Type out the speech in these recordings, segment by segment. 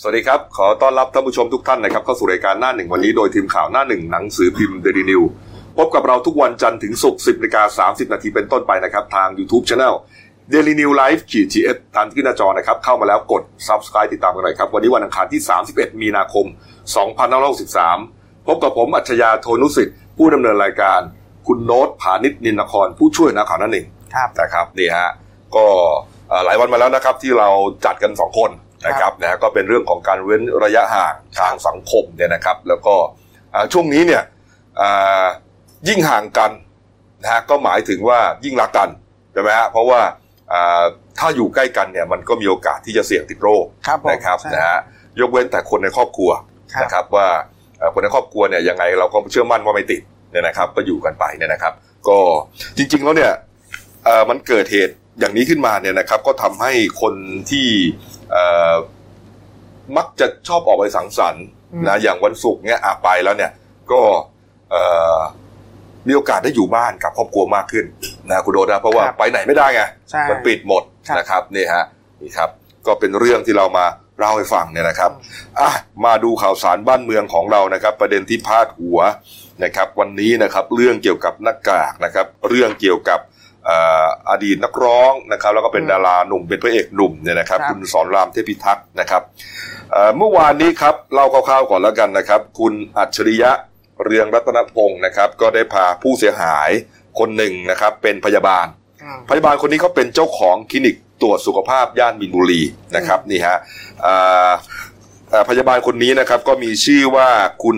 สวัสดีครับ ขอต้อนรับท่านผู้ชมทุกท่านนะครับเข้าสู่รายการหน้าหนึ่งวันนี้โดยทีมข่าวหน้าหนึ่งหนังสือพิมพ์เดลินิวพบกับเราทุกวันจันทร์ถึงศุกร์10นาฬิกา30 นาทีเป็นต้นไปนะครับ ทาง YouTube Channel Daily New Life ขีดจีเอสทางที่หน้าจอนะครับ เข้ามาแล้วกด Subscribe ติดตามกันหน่อยครับ วันนี้วันอังคารที่ 31 มีนาคม 2563 พบกับผมอัจฉริยะโทนุสิทธิ์ผู้ดำเนินรายการ คุณโน้ตผานิชนินนคร ผู้ช่วยนักข่าวนั่นเองครับนะครับนี่ฮะก็เอ่อหลายวันมาแล้วนะครับที่เราจัดกันสองคน นะครับนะฮะก็เป็นเรื่องของการเว้นระยะห่างทางสังคมเนี่ยนะครับ แล้วก็อ่าช่วงนี้เนี่ยอ่ายิ่งห่างกันนะฮะก็หมายถึงว่ายิ่งรักกันใช่ไหมฮะเพราะว่าอ่าถ้าอยู่ใกล้กันเนี่ยมันก็มีโอกาสที่จะเสี่ยงติดโรคครับผมนะครับใช่นะฮะยกเว้นแต่คนในครอบครัวครับนะครับว่าเอ่อคนในครอบครัวเนี่ยยังไงเราก็เชื่อมั่นว่าไม่ติดเนี่ยนะครับ ก็อยู่กันไปเนี่ยนะครับ ก็จริงๆแล้วเนี่ยเอ่อมันเกิดเหตุ อย่างนี้ขึ้นมาเนี่ยนะครับ ก็ทำให้คนที่เอ่อมักจะชอบออกไปสังสรรค์อืมนะอย่างวันศุกร์เนี่ยอาไปแล้วเนี่ย ก็เอ่อมีโอกาสได้อยู่บ้านกับครอบครัวมากขึ้นนะคุณโดนะเพราะว่าครับไปไหนไม่ได้ไงใช่มันปิดหมดครับนะครับนี่ฮะนี่ครับ ก็เป็นเรื่องที่เรามาเล่าให้ฟังเนี่ยนะครับอะมาดูข่าวสารบ้านเมืองของเรานะครับ ประเด็นที่พาดหัวนะครับ วันนี้นะครับ เรื่องเกี่ยวกับหน้ากากนะครับ เรื่องเกี่ยวกับเอ่ออดีตนักร้องนะครับแล้วก็เป็นอืมดาราหนุ่มเป็นพระเอกหนุ่มเนี่ยนะครับครับคุณสอนรามเทพิทักษ์นะครับเอ่อเมื่อวานนี้ครับเล่าคร่าวๆก่อนแล้วกันนะครับ คุณอัจฉริยะเรืองรัตนพงศ์นะครับ ก็ได้พาผู้เสียหายคนหนึ่งนะครับ เป็นพยาบาลอืมพยาบาลคนนี้เขาเป็นเจ้าของคลินิกตรวจสุขภาพย่านมินบุรีนะครับนี่ฮะอ่าอ่าพยาบาลคนนี้นะครับก็มีชื่อว่าคุณ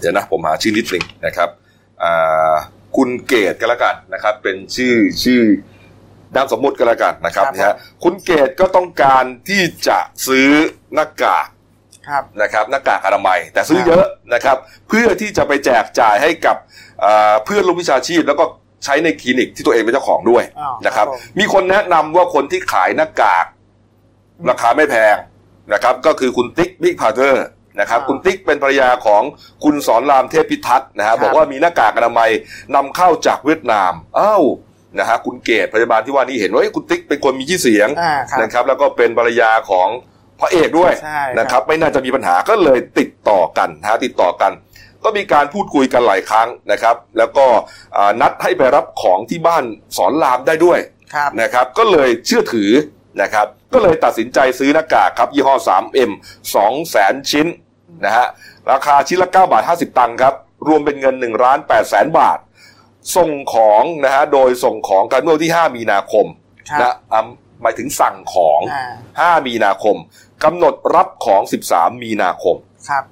เดี๋ยวนะผมหาชื่อนิดหนึ่งนะครับอ่า คุณเกตก็แล้วกันนะครับ เป็นชื่อชื่อนามสมมุติก็แล้วกันนะครับครับ นะฮะคุณเกตก็ต้องการที่จะซื้อหน้ากาก ครับ นะครับหน้ากากอนามัยแต่ซื้อครับเยอะนะครับ เพื่อที่จะไปแจกจ่ายให้กับอ่าเพื่อนร่วมวิชาชีพ แล้วก็ใช้ในคลินิกที่ตัวเองเป็นเจ้าของด้วยอ้าวนะครับ ครับผม มีคนแนะนำว่าคนที่ขายหน้ากากอืมราคาไม่แพงนะครับ ก็คือคุณติ๊กบิ๊กพาเตอร์ นะครับอ่าคุณติ๊กเป็นภรรยาของคุณสอนรามเทพพิทักษ์นะฮะครับบอกว่ามีหน้ากากอนามัยนำเข้าจากเวียดนามอ้าวนะฮะคุณเกตพยาบาลที่ว่านี่เห็นว่าเอ้ยคุณติ๊กเป็นคนมีชื่อเสียงอ่าครับนะครับแล้วก็เป็นภรรยาของพระเอกด้วยใช่นะครับไม่น่าจะมีปัญหาก็เลยติดต่อกันนะฮะติดต่อกัน ก็มีการพูดคุยกันหลายครั้งนะครับ แล้วก็อ่านัดให้ไปรับของที่บ้านสอนรามได้ด้วยครับนะครับก็เลยเชื่อถือนะครับก็เลยตัดสินใจซื้อหน้ากากครับยี่ห้อ 3M 2แสนชิ้น นะฮะราคาชิ้นละ 9 บาท 50 ตังค์ครับ รวมเป็นเงิน1ล้าน8แสนบาท ส่งของนะฮะโดยส่งของกันเมื่อวันที่ 5 มีนาคมครับนะอ่าหมายถึงสั่งของอ่า5มีนาคมกำหนดรับของ 13 มีนาคมครับ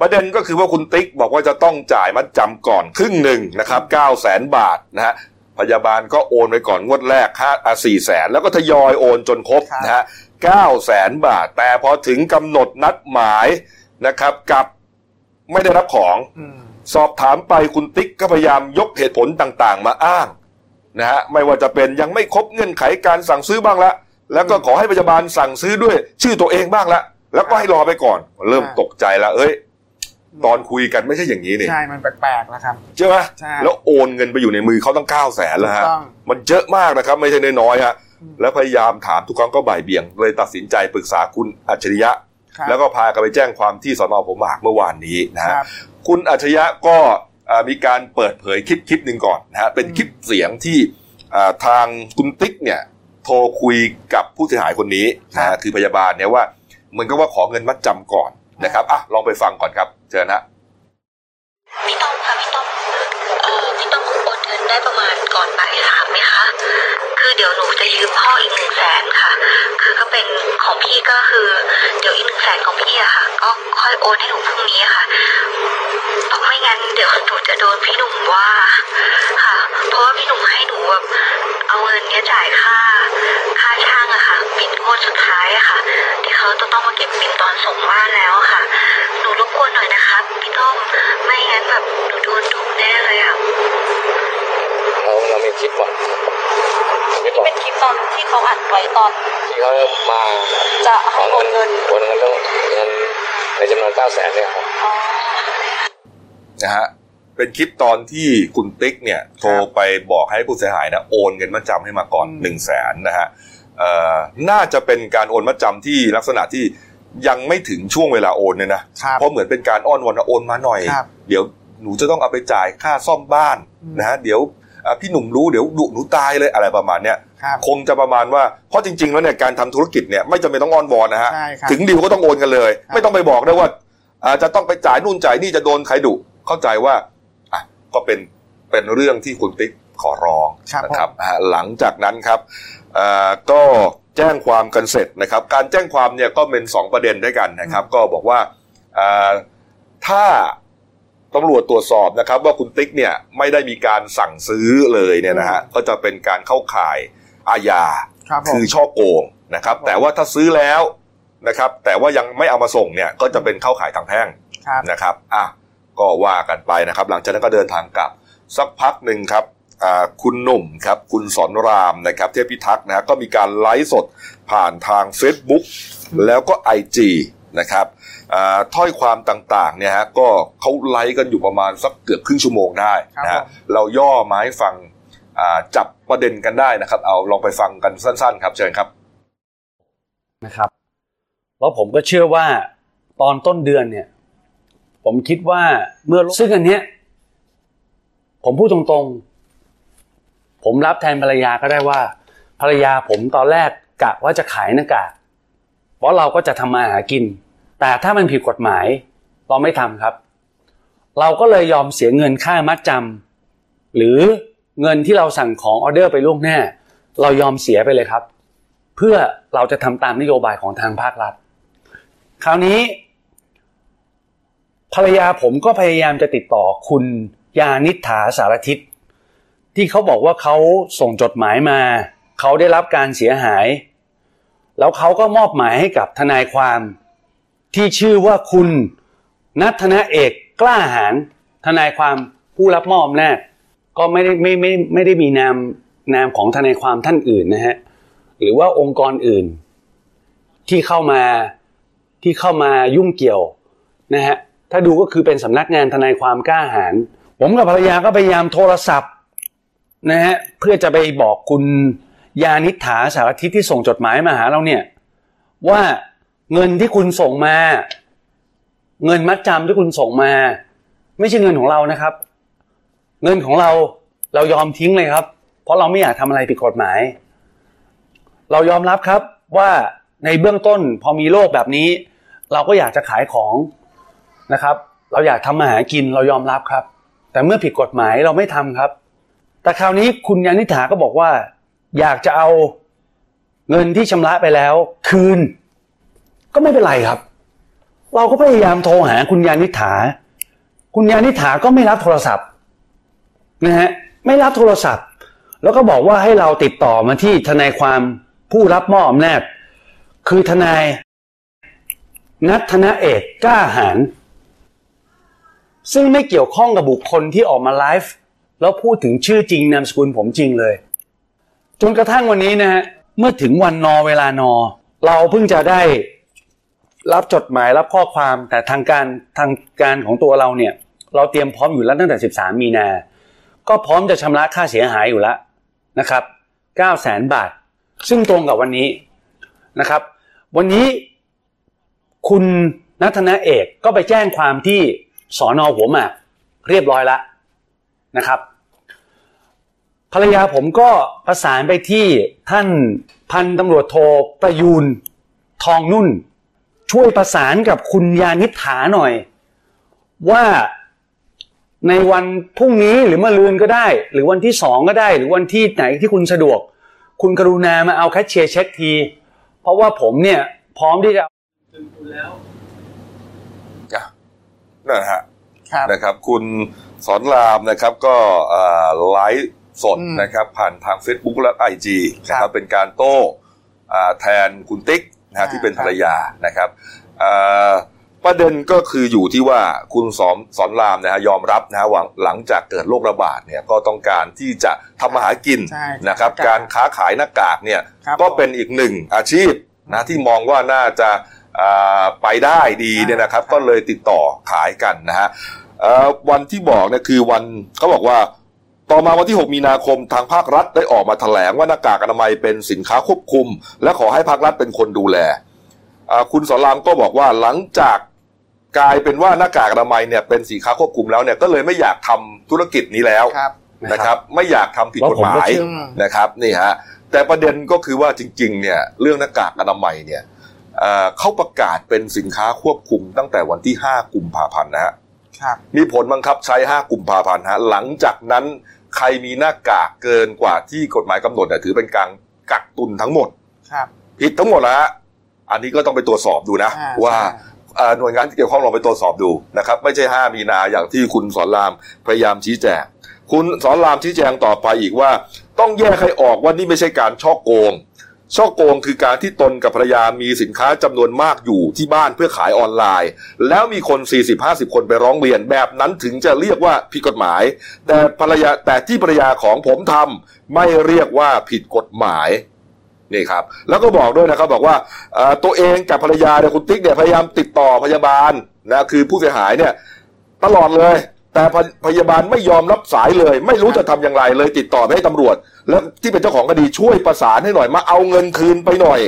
ประเด็นก็คือว่าคุณติ๊กบอกว่าจะต้องจ่ายมัดจำก่อนครึ่งหนึ่งนะครับ9 0 0แสนบาทนะฮะพยาบาลก็โอนไปก่อนงวดแรก5 4แสนแล้วก็ทยอยโอนจนครบครับนะฮะ9แสนบาท แต่พอถึงกำหนดนัดหมาย นะครับกับไม่ได้รับของอืมสอบถามไปคุณติ๊กก็พยายามยกเหตุผลต่างๆ มาอ้างนะฮะไม่ว่าจะเป็นยังไม่ครบเงื่อนไขการสั่งซื้อบ้างละ แล้วก็ขอให้พยาบาลสั่งซื้อด้วย ชื่อตัวเองบ้างละแล้วก็ให้รอไปก่อน เริ่มตกใจแล้วเอ้ย ตอนคุยกันไม่ใช่อย่างนี้นี่ใช่ มันแปลกๆแล้วครับใช่ไหมใช่แล้วโอนเงินไปอยู่ในมือเขาตั้งเก้าแสนแล้วฮะถูกต้องมันเยอะมากนะครับ ไม่ใช่น้อยๆฮะอืมแล้วพยายามถามทุกครั้งก็บ่ายเบี่ยงเลยตัดสินใจปรึกษาคุณอัจฉริยะครับ แล้วก็พากันไปแจ้งความที่สอนอผมหมากเมื่อวานนี้นะคฮะรับคุณอัจฉริยะก็อ่ามีการเปิดเผยคลิปคลิปหนึ่งก่อนนะฮะเป็นอืมคลิปเสียงที่อ่าทางคุณติ๊กเนี่ยโทรคุยกับผู้เสียหายคนนี้นะฮะคือพยาบาลเนี่ยว่าเหมือนกับว่าขอเงินมัดจำก่อนนะครับอะลองไปฟังก่อนครับเชิญนะพี่ต้อมค่ะ ดี๋ยวหนูจะยืมพ่ออีกหนึ่งแสนค่ะ คือก็เป็นของพี่ก็คือ เดี๋ยวอีกหนึ่งแสนของพี่อะค่ะ ก็ค่อยโอนให้หนูพรุ่งนี้ค่ะ ไม่งั้นเดี๋ยวหนูจะโดนพี่หนุ่มว่าค่ะ เพราะว่าพี่หนุ่มให้หนูแบบเอาเงินเนี้ยจ่ายค่า ค่าช่างอะค่ะบินงวดสุดท้ายอะค่ะ ที่เขาจะต้องมาเก็บบินตอนส่งบ้านแล้วค่ะ หนูรบกวนหน่อยนะคะพี่ต้อมไม่งั้นแบบหนูโดนดุแน่เลยอะ เราเรามีคลิปก่อนคลิปก่อนเป็นคลิปตอนที่เขาอัดไว้ตอนที่เขามาจะให้โอนเงินโอนเงินเรื่องเงินในจำนวนเก้าแสนเนี่ยครับ อ๋อ นะฮะเป็นคลิปตอนที่คุณติ๊กเนี่ยโทรไปบอกให้ผู้เสียหายนะโอนเงินมัดจำให้มาก่อนอืม หนึ่งแสนนะฮะเอ่อน่าจะเป็นการโอนมัดจำที่ลักษณะที่ยังไม่ถึงช่วงเวลาโอนเนี่ยนะครับ เพราะเหมือนเป็นการอ้อนวอนว่าโอนมาหน่อย ครับ เดี๋ยวหนูจะต้องเอาไปจ่ายค่าซ่อมบ้านอืม นะฮะเดี๋ยวอะ พี่หนุ่มรู้เดี๋ยวดุหนูตายเลยอะไรประมาณเนี้ยครับคงจะประมาณว่าเพราะจริง ๆ แล้วเนี่ยการทำธุรกิจเนี่ยไม่จำเป็นต้องอ้อนวอนนะฮะใช่ครับถึงดีลก็ต้องโอนกันเลยครับไม่ต้องไปบอกได้วยว่าอ่าจะต้องไปจ่ายนู่นจ่ายนี่จะโดนใครดุเข้าใจว่าอะก็เป็นเป็นเรื่องที่คุณติ๊กขอร้องครับนะครับอ่าหลังจากนั้นครับอ่าก็แจ้งความกันเสร็จนะครับ การแจ้งความเนี่ยก็เป็นสองประเด็นด้วยกันนะครับ ก็บอกว่าอ่าถ้า ตำรวจตรวจสอบนะครับ ว่าคุณติ๊กเนี่ยไม่ได้มีการสั่งซื้อเลยเนี่ยนะฮะก็จะเป็นการเข้าข่ายอาญาครับผมคือช่อโกงนะครับ แต่ว่าถ้าซื้อแล้วนะครับ แต่ว่ายังไม่เอามาส่งเนี่ยก็จะเป็นเข้าขายทางแพ่งครับนะครับอะก็ว่ากันไปนะครับ หลังจากนั้นก็เดินทางกลับ สักพักหนึ่งครับอ่าคุณหนุ่มครับ คุณสอนรามนะครับ เทพิทักษ์นะฮะก็มีการไลฟ์สดผ่านทาง Facebook แล้วก็ IG นะครับอ่า ถ้อยความต่างๆเนี่ยฮะก็เขาไลฟ์กันอยู่ประมาณสักเกือบครึ่งชั่วโมงได้นะครัฮะบผมเราย่อมาให้ฟังอ่าจับประเด็นกันได้นะครับ เอาลองไปฟังกันสั้น ๆ ครับเชิญครับนะครับแล้วผมก็เชื่อว่าตอนต้นเดือนเนี่ย ผมคิดว่าเมื่อซึ่งอันเนี้ย ผมพูดตรงๆ ผมรับแทนภรรยาก็ได้ว่า ภรรยาผมตอนแรกกะว่าจะขายหน้ากากเพราะเราก็จะทำมาหากิน แต่ถ้ามันผิดกฎหมายเราไม่ทำครับ เราก็เลยยอมเสียเงินค่ามัดจำหรือเงินที่เราสั่งของออเดอร์ไปล่วงหน้า เรายอมเสียไปเลยครับ เพื่อเราจะทำตามนโยบายของทางภาครัฐ คราวนี้ ภรรยาผมก็พยายามจะติดต่อคุณยานิษฐาสารทิศที่เขาบอกว่าเขาส่งจดหมายมา เขาได้รับการเสียหาย แล้วเขาก็มอบหมายให้กับทนายความ ที่ชื่อว่าคุณนัทนาเอกกล้าหาญทนายความผู้รับมอบอำนาจก็ไม่ได้ไม่ไม่ไม่ได้มีนามนามของทนายความท่านอื่นนะฮะหรือว่าองค์กรอื่น ที่เข้ามาที่เข้ามายุ่งเกี่ยวนะฮะถ้าดูก็คือเป็นสำนักงานทนายความกล้าหาญผมกับภรรยาก็พยายามโทรศัพท์นะฮะเพื่อจะไปบอกคุณยานิษฐาสารทิศที่ส่งจดหมายมาหาเราเนี่ยว่า เงินที่คุณส่งมา เงินมัดจำที่คุณส่งมา ไม่ใช่เงินของเรานะครับ เงินของเราเรายอมทิ้งเลยครับ เพราะเราไม่อยากทำอะไรผิดกฎหมาย เรายอมรับครับว่าในเบื้องต้นพอมีโรคแบบนี้ เราก็อยากจะขายของนะครับ เราอยากทำมาหากินเรายอมรับครับ แต่เมื่อผิดกฎหมายเราไม่ทำครับ แต่คราวนี้คุณยานิษฐาก็บอกว่า อยากจะเอาเงินที่ชำระไปแล้ว คืน ก็ไม่เป็นไรครับ เราก็พยายามโทรหาคุณยานิษฐาคุณยานิษฐาก็ไม่รับโทรศัพท์นะฮะไม่รับโทรศัพท์ แล้วก็บอกว่าให้เราติดต่อมาที่ทนายความผู้รับมอบอำนาจคือทนายนัทธนเอกกล้าหาญซึ่งไม่เกี่ยวข้องกับบุคคลที่ออกมาไลฟ์แล้วพูดถึงชื่อจริงนามสกุลผมจริงเลย จนกระทั่งวันนี้นะฮะเมื่อถึงวันนอเวลานอ เราเพิ่งจะได้ รับจดหมายรับข้อความแต่ทางการทางการของตัวเราเนี่ย เราเตรียมพร้อมอยู่แล้วตั้งแต่ 13 มีนา ก็พร้อมจะชำระค่าเสียหายอยู่แล้วนะครับ9 0 0 0 0 0 บาท ซึ่งตรงกับวันนี้นะครับ วันนี้คุณนัทนาเอกก็ไปแจ้งความที่สอนอหัวหมากเรียบร้อยแล้วนะครับ ภรรยาผมก็ประสานไปที่ท่านพันตำรวจโทประยูนทองนุ่น ช่วยประสานกับคุณยานิษฐาหน่อย ว่าในวันพรุ่งนี้หรือมะรืนก็ได้ หรือวันที่สองก็ได้ หรือวันที่ไหนที่คุณสะดวก คุณกรุณามาเอาแคชเชียร์เช็คที เพราะว่าผมเนี่ยพร้อมที่จะนั่นนะฮะครับนะครับ คุณสอนรามนะครับก็เอ่อไลฟ์สดอืมนะครับผ่านทาง Facebook และ IG นะคครัรับบเป็นการโต้อ่าแทนคุณติ๊ก นะฮะอ่าที่เป็นครับภรรยานะครับอ่าประเด็นก็คืออยู่ที่ว่าคุณสอนสอนรามนะฮะยอมรับนะฮะหวังหลังจากเกิดโรคระบาดเนี่ยก็ต้องการที่จะทำมาหากินใช่นะครับครับการค้าขายหน้ากากเนี่ยครับก็เป็นอีกหนึ่งอาชีพนะที่มองว่าน่าจะอ่าไปได้ดีเนี่ยนะครับครับ ก็เลยติดต่อขายกันนะฮะเอ่อวันที่บอกเนี่ยคือวันเขาบอกว่า ต่อมาวันที่ 6 มีนาคมทางภาครัฐได้ออกมาแถลงว่าหน้ากากอนามัยเป็นสินค้าควบคุม และขอให้ภาครัฐเป็นคนดูแลอ่าคุณสอนรามก็บอกว่าหลังจากกลายเป็นว่าหน้ากากอนามัยเนี่ยเป็นสินค้าควบคุมแล้วเนี่ยก็เลยไม่อยากทำธุรกิจนี้แล้วครับนะครับ ไม่อยากทำผิดกฎหเพราะผมมาก็ยเชื่อนะครับนี่ฮะแต่ประเด็นก็คือว่าจริง ๆ เนี่ยเรื่องหน้ากากอนามัยเนี่ยเอ่อเขาประกาศเป็นสินค้าควบคุมตั้งแต่วันที่ 5 กุมภาพันธ์นะฮะครับมีผลบังคับใช้ 5 กุมภาพันธ์ฮะหลังจากนั้น ใครมีหน้ากากเกินกว่าที่กฎหมายกำหนดเนี่ยถือเป็นการกักตุนทั้งหมดครับผิดทั้งหมดแล้วฮะอันนี้ก็ต้องไปตรวจสอบดูนะอ่าว่าใช่เอ่อหน่วยงานที่เกี่ยวข้องลองไปตรวจสอบดูนะครับ ไม่ใช่ 5 มีนาอย่างที่คุณสอนรามพยายามชี้แจงคุณสอนรามชี้แจงต่อไปอีกว่า ต้องแยกให้ออกว่านี่ไม่ใช่การช่อโกง ช่อโกงคือการที่ตนกับภรรยามีสินค้าจำนวนมากอยู่ที่บ้านเพื่อขายออนไลน์ แล้วมีคน 40-50 คนไปร้องเรียนแบบนั้นถึงจะเรียกว่าผิดกฎหมาย แต่ภรรยาแต่ที่ภรรยาของผมทำไม่เรียกว่าผิดกฎหมายนี่ครับ แล้วก็บอกด้วยนะครับบอกว่าตัวเองกับภรรยาเนี่ยคุณติ๊กเนี่ยพยายามติดต่อพยาบาลนะคือผู้เสียหายเนี่ยตลอดเลย แต่พพยาบาลไม่ยอมรับสายเลย ไม่รู้จะทำอย่างไรเลยติดต่อไปให้ตำรวจ แล้วที่เป็นเจ้าของคดีช่วยประสานให้หน่อยมาเอาเงินคืนไปหน่อย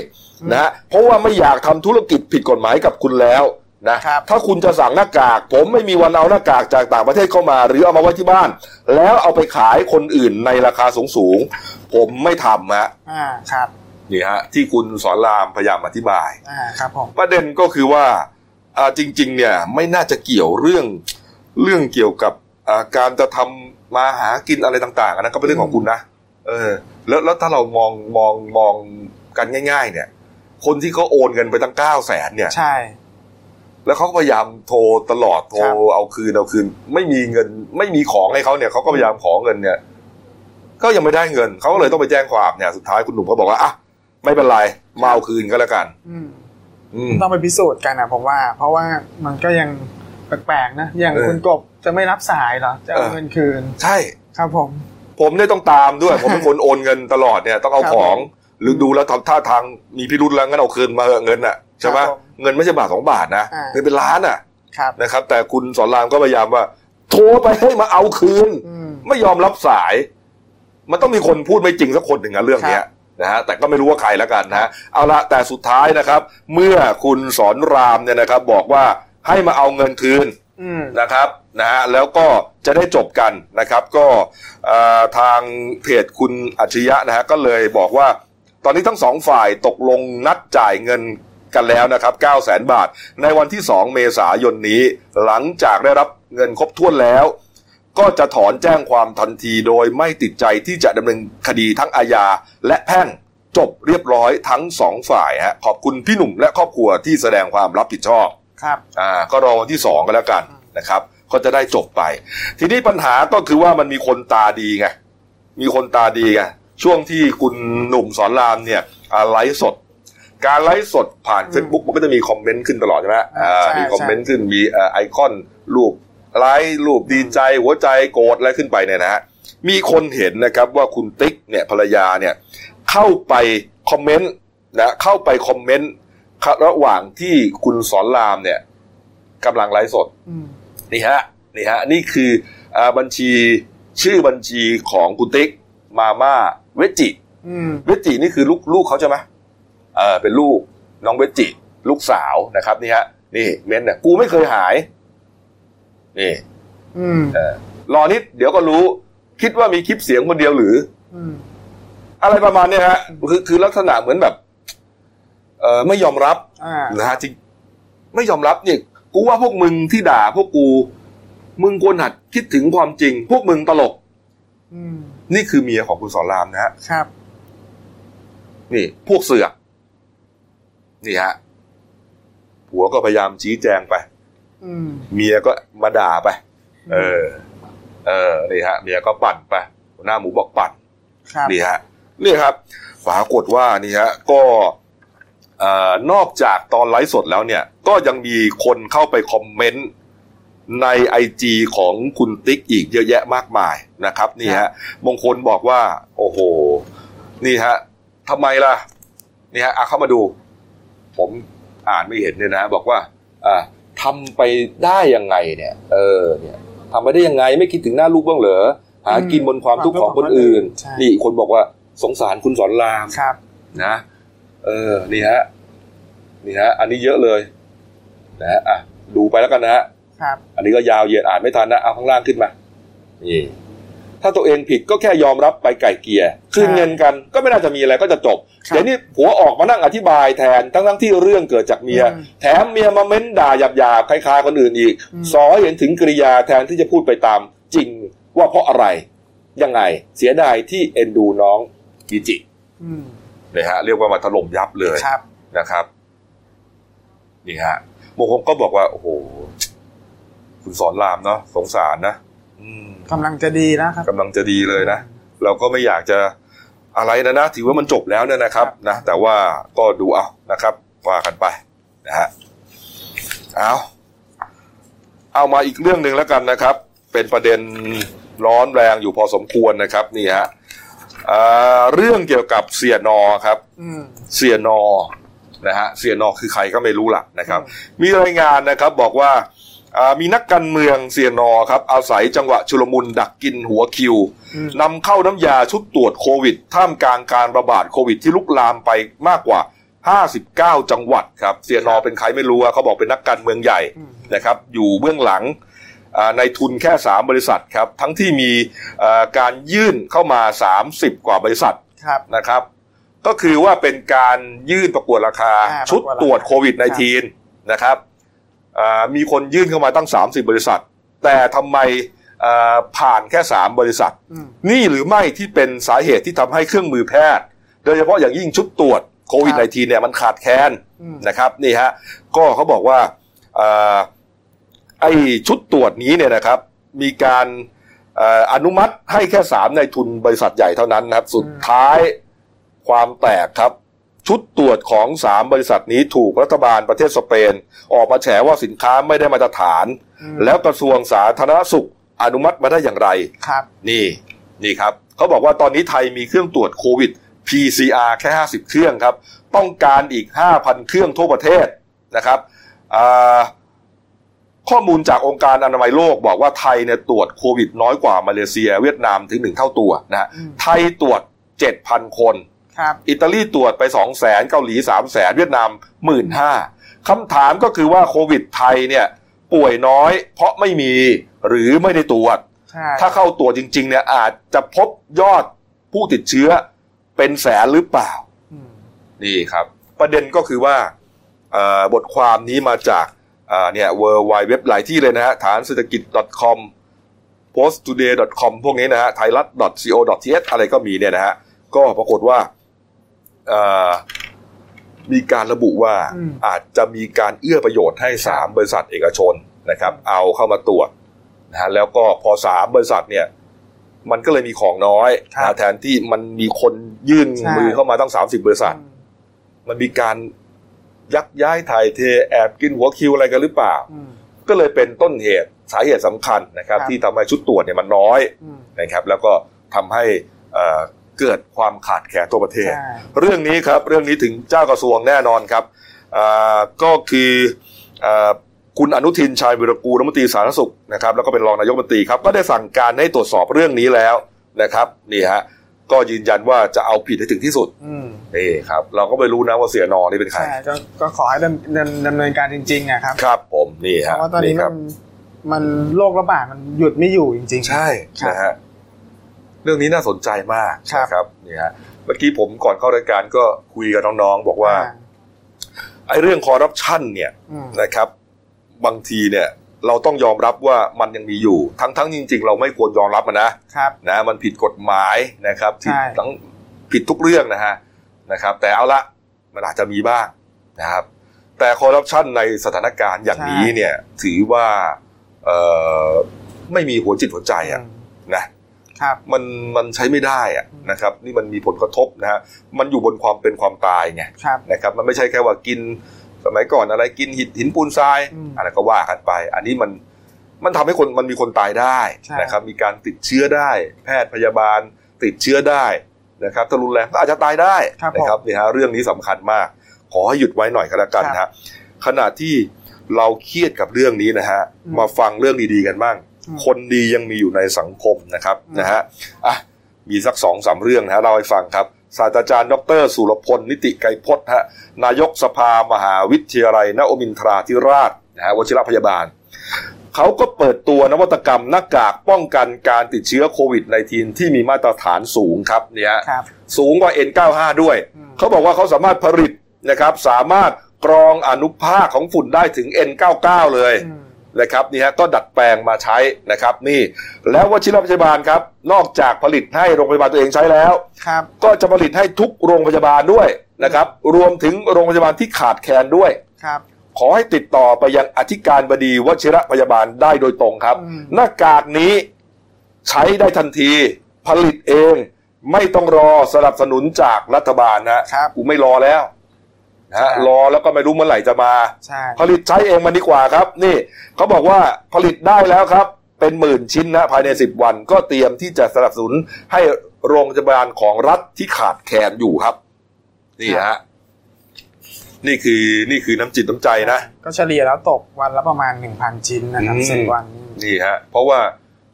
นะฮะเพราะว่าไม่อยากทำธุรกิจผิดกฎหมายกับคุณแล้วนะครับถ้าคุณจะสั่งหน้ากาก ผมไม่มีวันเอาหน้ากากจากต่างประเทศเข้ามา หรือเอามาไว้ที่บ้าน แล้วเอาไปขายคนอื่นในราคาสูงสูงๆผมไม่ทำฮะอ่าครับนี่ฮะที่คุณสอนรามพยายามอธิบายอ่าครับผมประเด็นก็คือว่าอ่าจริง ๆ เนี่ยไม่น่าจะเกี่ยวเรื่อง เรื่องเกี่ยวกับอ่าการจะทำมาหากินอะไรต่างๆอะนะก็เป็นเรื่องของคุณนะเออ แล้วแล้วถ้าเรามองมองมองกันง่าย ๆ เนี่ย คนที่เขาโอนเงินไปตั้งเก้าแสนเนี่ย ใช่ แล้วเขาก็พยายามโทรตลอดโทรครับเอาคืนเอาคืน ไม่มีเงิน ไม่มีของให้เขาเนี่ยเขาก็พยายามขอเงินเนี่ย ก็ยังไม่ได้เงินเขาก็เลยต้องไปแจ้งความเนี่ยสุดท้ายคุณหนุ่มก็บอกว่าอะไม่เป็นไรมาเอาคืนก็แล้วกันอืมอืมต้องไปพิสูจน์กันนะผมว่า เพราะว่ามันก็ยัง แปลกๆนะ อย่างเออคุณกบจะไม่รับสายเหรอ จะเอาเออเงินคืน ใช่ ครับผม ผมเนี่ยต้องตามด้วย ผมเป็นคนโอนเงินตลอดเนี่ยต้องเอาครับของผมหรือดูแล้วทำท่าทางมีพิรุธแล้วงั้นเอาคืนมาเถอะเงินน่ะใช่ไหมครับผมเงินไม่ใช่บาทสองบาทนะอ่าเงินเป็นล้านอะครับนะครับ แต่คุณสอนรามก็พยายามว่า โทรไปให้มาเอาคืนอืมไม่ยอมรับสาย มันต้องมีคนพูดไม่จริงสักคนหนึ่งนะเรื่องเนี้ยนะฮะแต่ก็ไม่รู้ว่าใครแล้วกันนะฮะเอาละแต่สุดท้ายนะครับ เมื่อคุณสอนรามเนี่ยนะครับ บอกว่า ให้มาเอาเงินคืนอืมนะครับนะฮะแล้วก็จะได้จบกันนะครับ ก็เอ่อทางเพจคุณอัจฉริยะนะฮะก็เลยบอกว่า ตอนนี้ทั้งสองฝ่ายตกลงนัดจ่ายเงินกันแล้วนะครับ9 0 0 0 0 0บาท ในวันที่ 2 เมษายนนี้ หลังจากได้รับเงินครบถ้วนแล้ว ก็จะถอนแจ้งความทันทีโดยไม่ติดใจที่จะดำเนินคดีทั้งอาญาและแพ่งจบเรียบร้อยทั้งสองฝ่ายฮะขอบคุณพี่หนุ่มและครอบครัวที่แสดงความรับผิดชอบ ครับอ่าก็รอวันที่สองกันแล้วกันนะครับ ก็จะได้จบไป ทีนี้ปัญหาก็คือว่ามันมีคนตาดีไงมีคนตาดีไงช่วงที่คุณหนุ่มศรรามเนี่ยอ่าไลฟ์สด การไลฟ์สดผ่านอืม Facebook มันก็จะมีคอมเมนต์ขึ้นตลอดใช่ไหมอ่าอ่าใช่มีคอมเมนต์ขึ้นมีเอ่อไอคอนรูปไลก์รูปดีใจหัวใจโกรธอะไรขึ้นไปเนี่ยนะฮะมีคนเห็นนะครับว่าคุณติ๊กเนี่ยภรรยาเนี่ยเข้าไปคอมเมนต์นะเข้าไปคอมเมนต์ ระหว่างที่คุณศรรามเนี่ยกำลังไลฟ์สดอืมนี่ฮะนี่ฮะนี่คืออาบัญชีชื่อบัญชีของคุณติ๊กมาม่าเวจจิอืมเวจจินี่คือลูกลูกเขาใช่ไหมเออเป็นลูกน้องเวจจิลูกสาวนะครับนี่ฮะนี่เม้นต์เนี่ยกูไม่เคยหาย นี่อืมเออรอนิดเดี๋ยวก็รู้ คิดว่ามีคลิปเสียงคนเดียวหรืออืมอะไรประมาณเนี้ยฮะคือคือลักษณะเหมือนแบบ เออไม่ยอมรับอ่านะฮะจริงไม่ยอมรับเนี่ยกูว่าพวกมึงที่ด่าพวกกู มึงควรหัดคิดถึงความจริง พวกมึงตลก อืมนี่คือเมียของคุณสอนรามนะฮะครับ นี่ พวกเสือกนี่ฮะผัวก็พยายามชี้แจงไป อืมเมียก็มาด่าไป เออ เออนี่ฮะเมียก็ปั่นไปหัวหน้าหมูบอกปั่น ครับ นี่ฮะนี่ครับ ปรากฏว่านี่ฮะ ก็เอ่อนอกจากตอนไลฟ์สดแล้วเนี่ย ก็ยังมีคนเข้าไปคอมเมนต์ในไอจีของคุณติ๊กอีกเยอะแยะมากมายนะครับ นี่ฮะมงคลบอกว่า โอ้โห นี่ฮะทำไมล่ะ นี่ฮะอะเข้ามาดู ผมอ่านไม่เห็นเนี่ยนะ บอกว่า อ่าทำไปได้ยังไงเนี่ย เออ เนี่ยทำไปได้ยังไงไม่คิดถึงหน้าลูกบ้างเหรอหากินบนความทุกข์ของคนอื่นใช่นี่คนบอกว่าสงสารคุณสอนรามครับนะ เออ นี่ฮะ นี่ฮะ อันนี้เยอะเลย นะฮะอะดูไปแล้วกันนะฮะครับ อันนี้ก็ยาวเหยียดอ่านไม่ทันนะ เอาข้างล่างขึ้นมา นี่ ถ้าตัวเองผิดก็แค่ยอมรับไปไก่เกลียคืนเงินกันก็ไม่น่าจะมีอะไรก็จะจบครับเดี๋ยวนี้ผัวออกมานั่งอธิบายแทน ทั้งทั้งๆที่เรื่องเกิดจากเมียอืมแถมเมียมาเม้นด่าหยาบๆคล้ายๆคนอื่นอีกอืมสอให้เห็นถึงกริยาแทนที่จะพูดไปตาม จริงว่าเพราะอะไร ยังไง เสียดายที่เอ็นดูน้องกิจิ อืม นะฮะเรียกว่ามาถล่มยับเลยครับนะครับนี่ฮะโมคมก็บอกว่า โอ้โหคุณสอนรามเนาะสงสารนะอืมกำลังจะดีนะครับกำลังจะดีเลยนะเราก็ไม่อยากจะอะไรนะนะถือว่ามันจบแล้วเนี่ยนะครับนะแต่ว่าก็ดูเอานะครับว่ากันไปนะฮะเอาเอามาอีกเรื่องหนึ่งแล้วกันนะครับ เป็นประเด็นร้อนแรงอยู่พอสมควรนะครับ นี่ฮะอ่า เรื่องเกี่ยวกับเสียนอครับอืมเสียนอนะฮะเสียนอคือใครก็ไม่รู้ล่ะนะครับ มีรายงานนะครับบอกว่าอ่ามีนักการเมืองเสียนอครับ อาศัยจังหวะชุลมุนดักกินหัวคิวอืมนำเข้าน้ำยาชุดตรวจโควิด ท่ามกลางการระบาดโควิดที่ลุกลามไปมากกว่า 59 จังหวัดครับ เสียนอเป็นใครไม่รู้อะเขาบอกเป็นนักการเมืองใหญ่อืมนะครับ อยู่เบื้องหลังอ่า ในทุนแค่ 3 บริษัทครับทั้งที่มีอ่าการยื่นเข้ามา 30 กว่าบริษัทครับนะครับ ก็คือว่าเป็นการยื่นประกวดราคาอ่าชุดประกวดราคาตรวจโควิด -19 นะครับอ่ามีคนยื่นเข้ามาตั้ง 30 บริษัท แต่ทำไมอ่าผ่านแค่ 3 บริษัทอืมนี่หรือไม่ที่เป็นสาเหตุที่ทำให้เครื่องมือแพทย์ โดยเฉพาะอย่างยิ่งชุดตรวจโควิดครับ -19 เนี่ยมันขาดแคลนอืมนะครับนี่ฮะก็เขาบอกว่าอ่า ไอชุดตรวจนี้เนี่ยนะครับ มีการเอ่ออนุมัติให้แค่สามในทุนบริษัทใหญ่เท่านั้นนะครับ สุดท้ายความแตกครับ ชุดตรวจของสามบริษัทนี้ถูกรัฐบาลประเทศสเปน ออกมาแฉว่าสินค้าไม่ได้มาตรฐานอืมแล้วกระทรวงสาธารณสุขอนุมัติมาได้อย่างไรครับ นี่นี่ครับเขาบอกว่าตอนนี้ไทยมีเครื่องตรวจโควิด PCR แค่ 50 เครื่องครับ ต้องการอีก 5,000 เครื่องทั่วประเทศนะครับอ่า ข้อมูลจากองค์การอนามัยโลกบอกว่าไทยเนี่ยตรวจโควิดน้อยกว่ามาเลเซีย เวียดนามถึง1เท่าตัวนะฮะอืมไทยตรวจ7,000คนครับอิตาลีตรวจไป2 0 0 0 0 0เกาหลี3 0 0 0 0 0เวียดนาม1 5 0 0คำถามก็คือว่าโควิดไทยเนี่ยป่วยน้อยเพราะไม่มีหรือไม่ได้ตรวจใช่ถ้าเข้าตัวจริง ๆ เนี่ยอาจจะพบยอดผู้ติดเชื้อเป็นแสนหรือเปล่าอืมนี่ครับ ประเด็นก็คือว่าเอ่อบทความนี้มาจาก อ่าเนี่ย w w w หลายที่เลยนะฮะฐานเศรษฐกิจ .com posttoday .com พวกนี้นะฮะไทยรัฐ co th อะไรก็มีเนี่ยนะฮะก็ปรากฏว่าเอ่อมีการระบุว่าอืมอาจจะมีการเอื้อประโยชน์ให้สามบริษัทเอกชนนะครับ เอาเข้ามาตรวจนะฮะแล้วก็พอสามบริษัทเนี่ย มันก็เลยมีของน้อยครับนะแทนที่มันมีคนยื่นใช่มือเข้ามาตั้งสามสิบบริษัทอืมมันมีการ ยักย้ายถ่ายเทแอบกินหัวคิวอะไรกันหรือเปล่าอืมก็เลยเป็นต้นเหตุสาเหตุสำคัญนะครับครับที่ทำให้ชุดตรวจเนี่ยมันน้อยอืมนะครับแล้วก็ทำให้เอ่อเกิดความขาดแคลนทั่วประเทศใช่เรื่องนี้ครับเรื่องนี้ถึงเจ้ากระทรวงแน่นอนครับอ่าก็คืออ่าคุณอนุทินชาญวิรกูลรัฐมนตรีสาธารณสุขนะครับแล้วก็เป็นรองนายกรัฐมนตรีครับก็ได้สั่งการให้ตรวจสอบเรื่องนี้แล้วนะครับนี่ฮะ ก็ยืนยันว่าจะเอาผิดให้ถึงที่สุดอืมนี่ครับ เราก็ไม่รู้นะว่าเสียนอนี่เป็นใครใช่ก็ก็ขอให้ดำดำดำเนินการจริงๆอะครับ ครับ ผมนี่เพฮะราะว่าตอนนี้คมัรันมันโรคระบาดมันหยุดไม่อยู่จริง ๆ ใช่ครับนะฮะเรื่องนี้น่าสนใจมากครับนะครับนี่ฮะเมื่อกี้ผมก่อนเข้ารายการก็คุยกับน้องๆบอกว่าอ่ไอ้เรื่องคอร์รัปชันเนี่ยอืมนะครับ บางทีเนี่ย เราต้องยอมรับว่ามันยังมีอยู่ ทั้งๆจริง ๆ เราไม่ควรยอมรับมันนะครับนะมันผิดกฎหมายนะครับผิดใช่ทั้งผิดทุกเรื่องนะฮะนะครับ แต่เอาละมันอาจจะมีบ้างนะครับ แต่คอร์รัปชันในสถานการณ์อย่างนี้เนี่ยถือว่าเอ่อไม่มีหัวจิตหัวใจอะอืมนะครับมันมันใช้ไม่ได้อะนะครับ นี่มันมีผลกระทบนะฮะมันอยู่บนความเป็นความตายไงครับนะครับ มันไม่ใช่แค่ว่ากิน สมัยก่อนอะไรกินหินหินปูนทรายอืมอะไรก็ว่ากันไป อันนี้มันมันทำให้คนมันมีคนตายได้ใช่นะครับ มีการติดเชื้อได้ แพทย์พยาบาลติดเชื้อได้นะครับถ้ารุนแรงก็อาจจะตายได้ครับนะครับนี่ฮะเรื่องนี้สำคัญมาก ขอให้หยุดไว้หน่อยก็แล้วกันนะฮะขณะที่เราเครียดกับเรื่องนี้นะฮะอืมมาฟังเรื่องดีๆกันบ้างอืมคนดียังมีอยู่ในสังคมนะครับอืมนะฮะอะมีสักสองสามเรื่องนะฮะเล่าให้ฟังครับ ศาสตราจารย์ ดร สุรพล นิติไกรพจน์ฮะนายกสภามหาวิทยาลัยนโอมินทราธิราชนะฮะวชิรพยาบาล เขาก็เปิดตัวนวัตกรรมหน้ากากป้องกันการติดเชื้อโควิด -19 ที่มีมาตรฐานสูงครับเนี่ยครับสูงกว่า N95 ด้วยอืมเขาบอกว่าเขาสามารถผลิตนะครับสามารถกรองอนุภาคของฝุ่นได้ถึง N99 เลยอืม นะครับนี่ฮะก็ดัดแปลงมาใช้นะครับนี่แล้ววชิรพยาบาลครับ นอกจากผลิตให้โรงพยาบาลตัวเองใช้แล้ว ครับก็จะผลิตให้ทุกโรงพยาบาลด้วยนะครับ รวมถึงโรงพยาบาลที่ขาดแคลนด้วย ครับ ขอให้ติดต่อไปยังอธิการบดีวชิรพยาบาลได้โดยตรงครับ อืม หน้ากากนี้ใช้ได้ทันที ผลิตเองไม่ต้องรอสนับสนุนจากรัฐบาลนะครับ กูไม่รอแล้ว นะฮะใช่รอแล้วก็ไม่รู้เมื่อไหร่จะมาใช่ผลิตใช้เองมันดีกว่าครับ นี่เขาบอกว่าผลิตได้แล้วครับ เป็นหมื่นชิ้นนะภายในสิบวัน ก็เตรียมที่จะสนับสนุนให้โรงพยาบาลของรัฐที่ขาดแคลนอยู่ครับ นี่ฮะนี่คือนี่คือน้ำจิตน้ำใจนะ ก็เฉลี่ยแล้วตกวันละประมาณหนึ่งพันชิ้นนะครับอืมสิบวันนี่ฮะเพราะว่า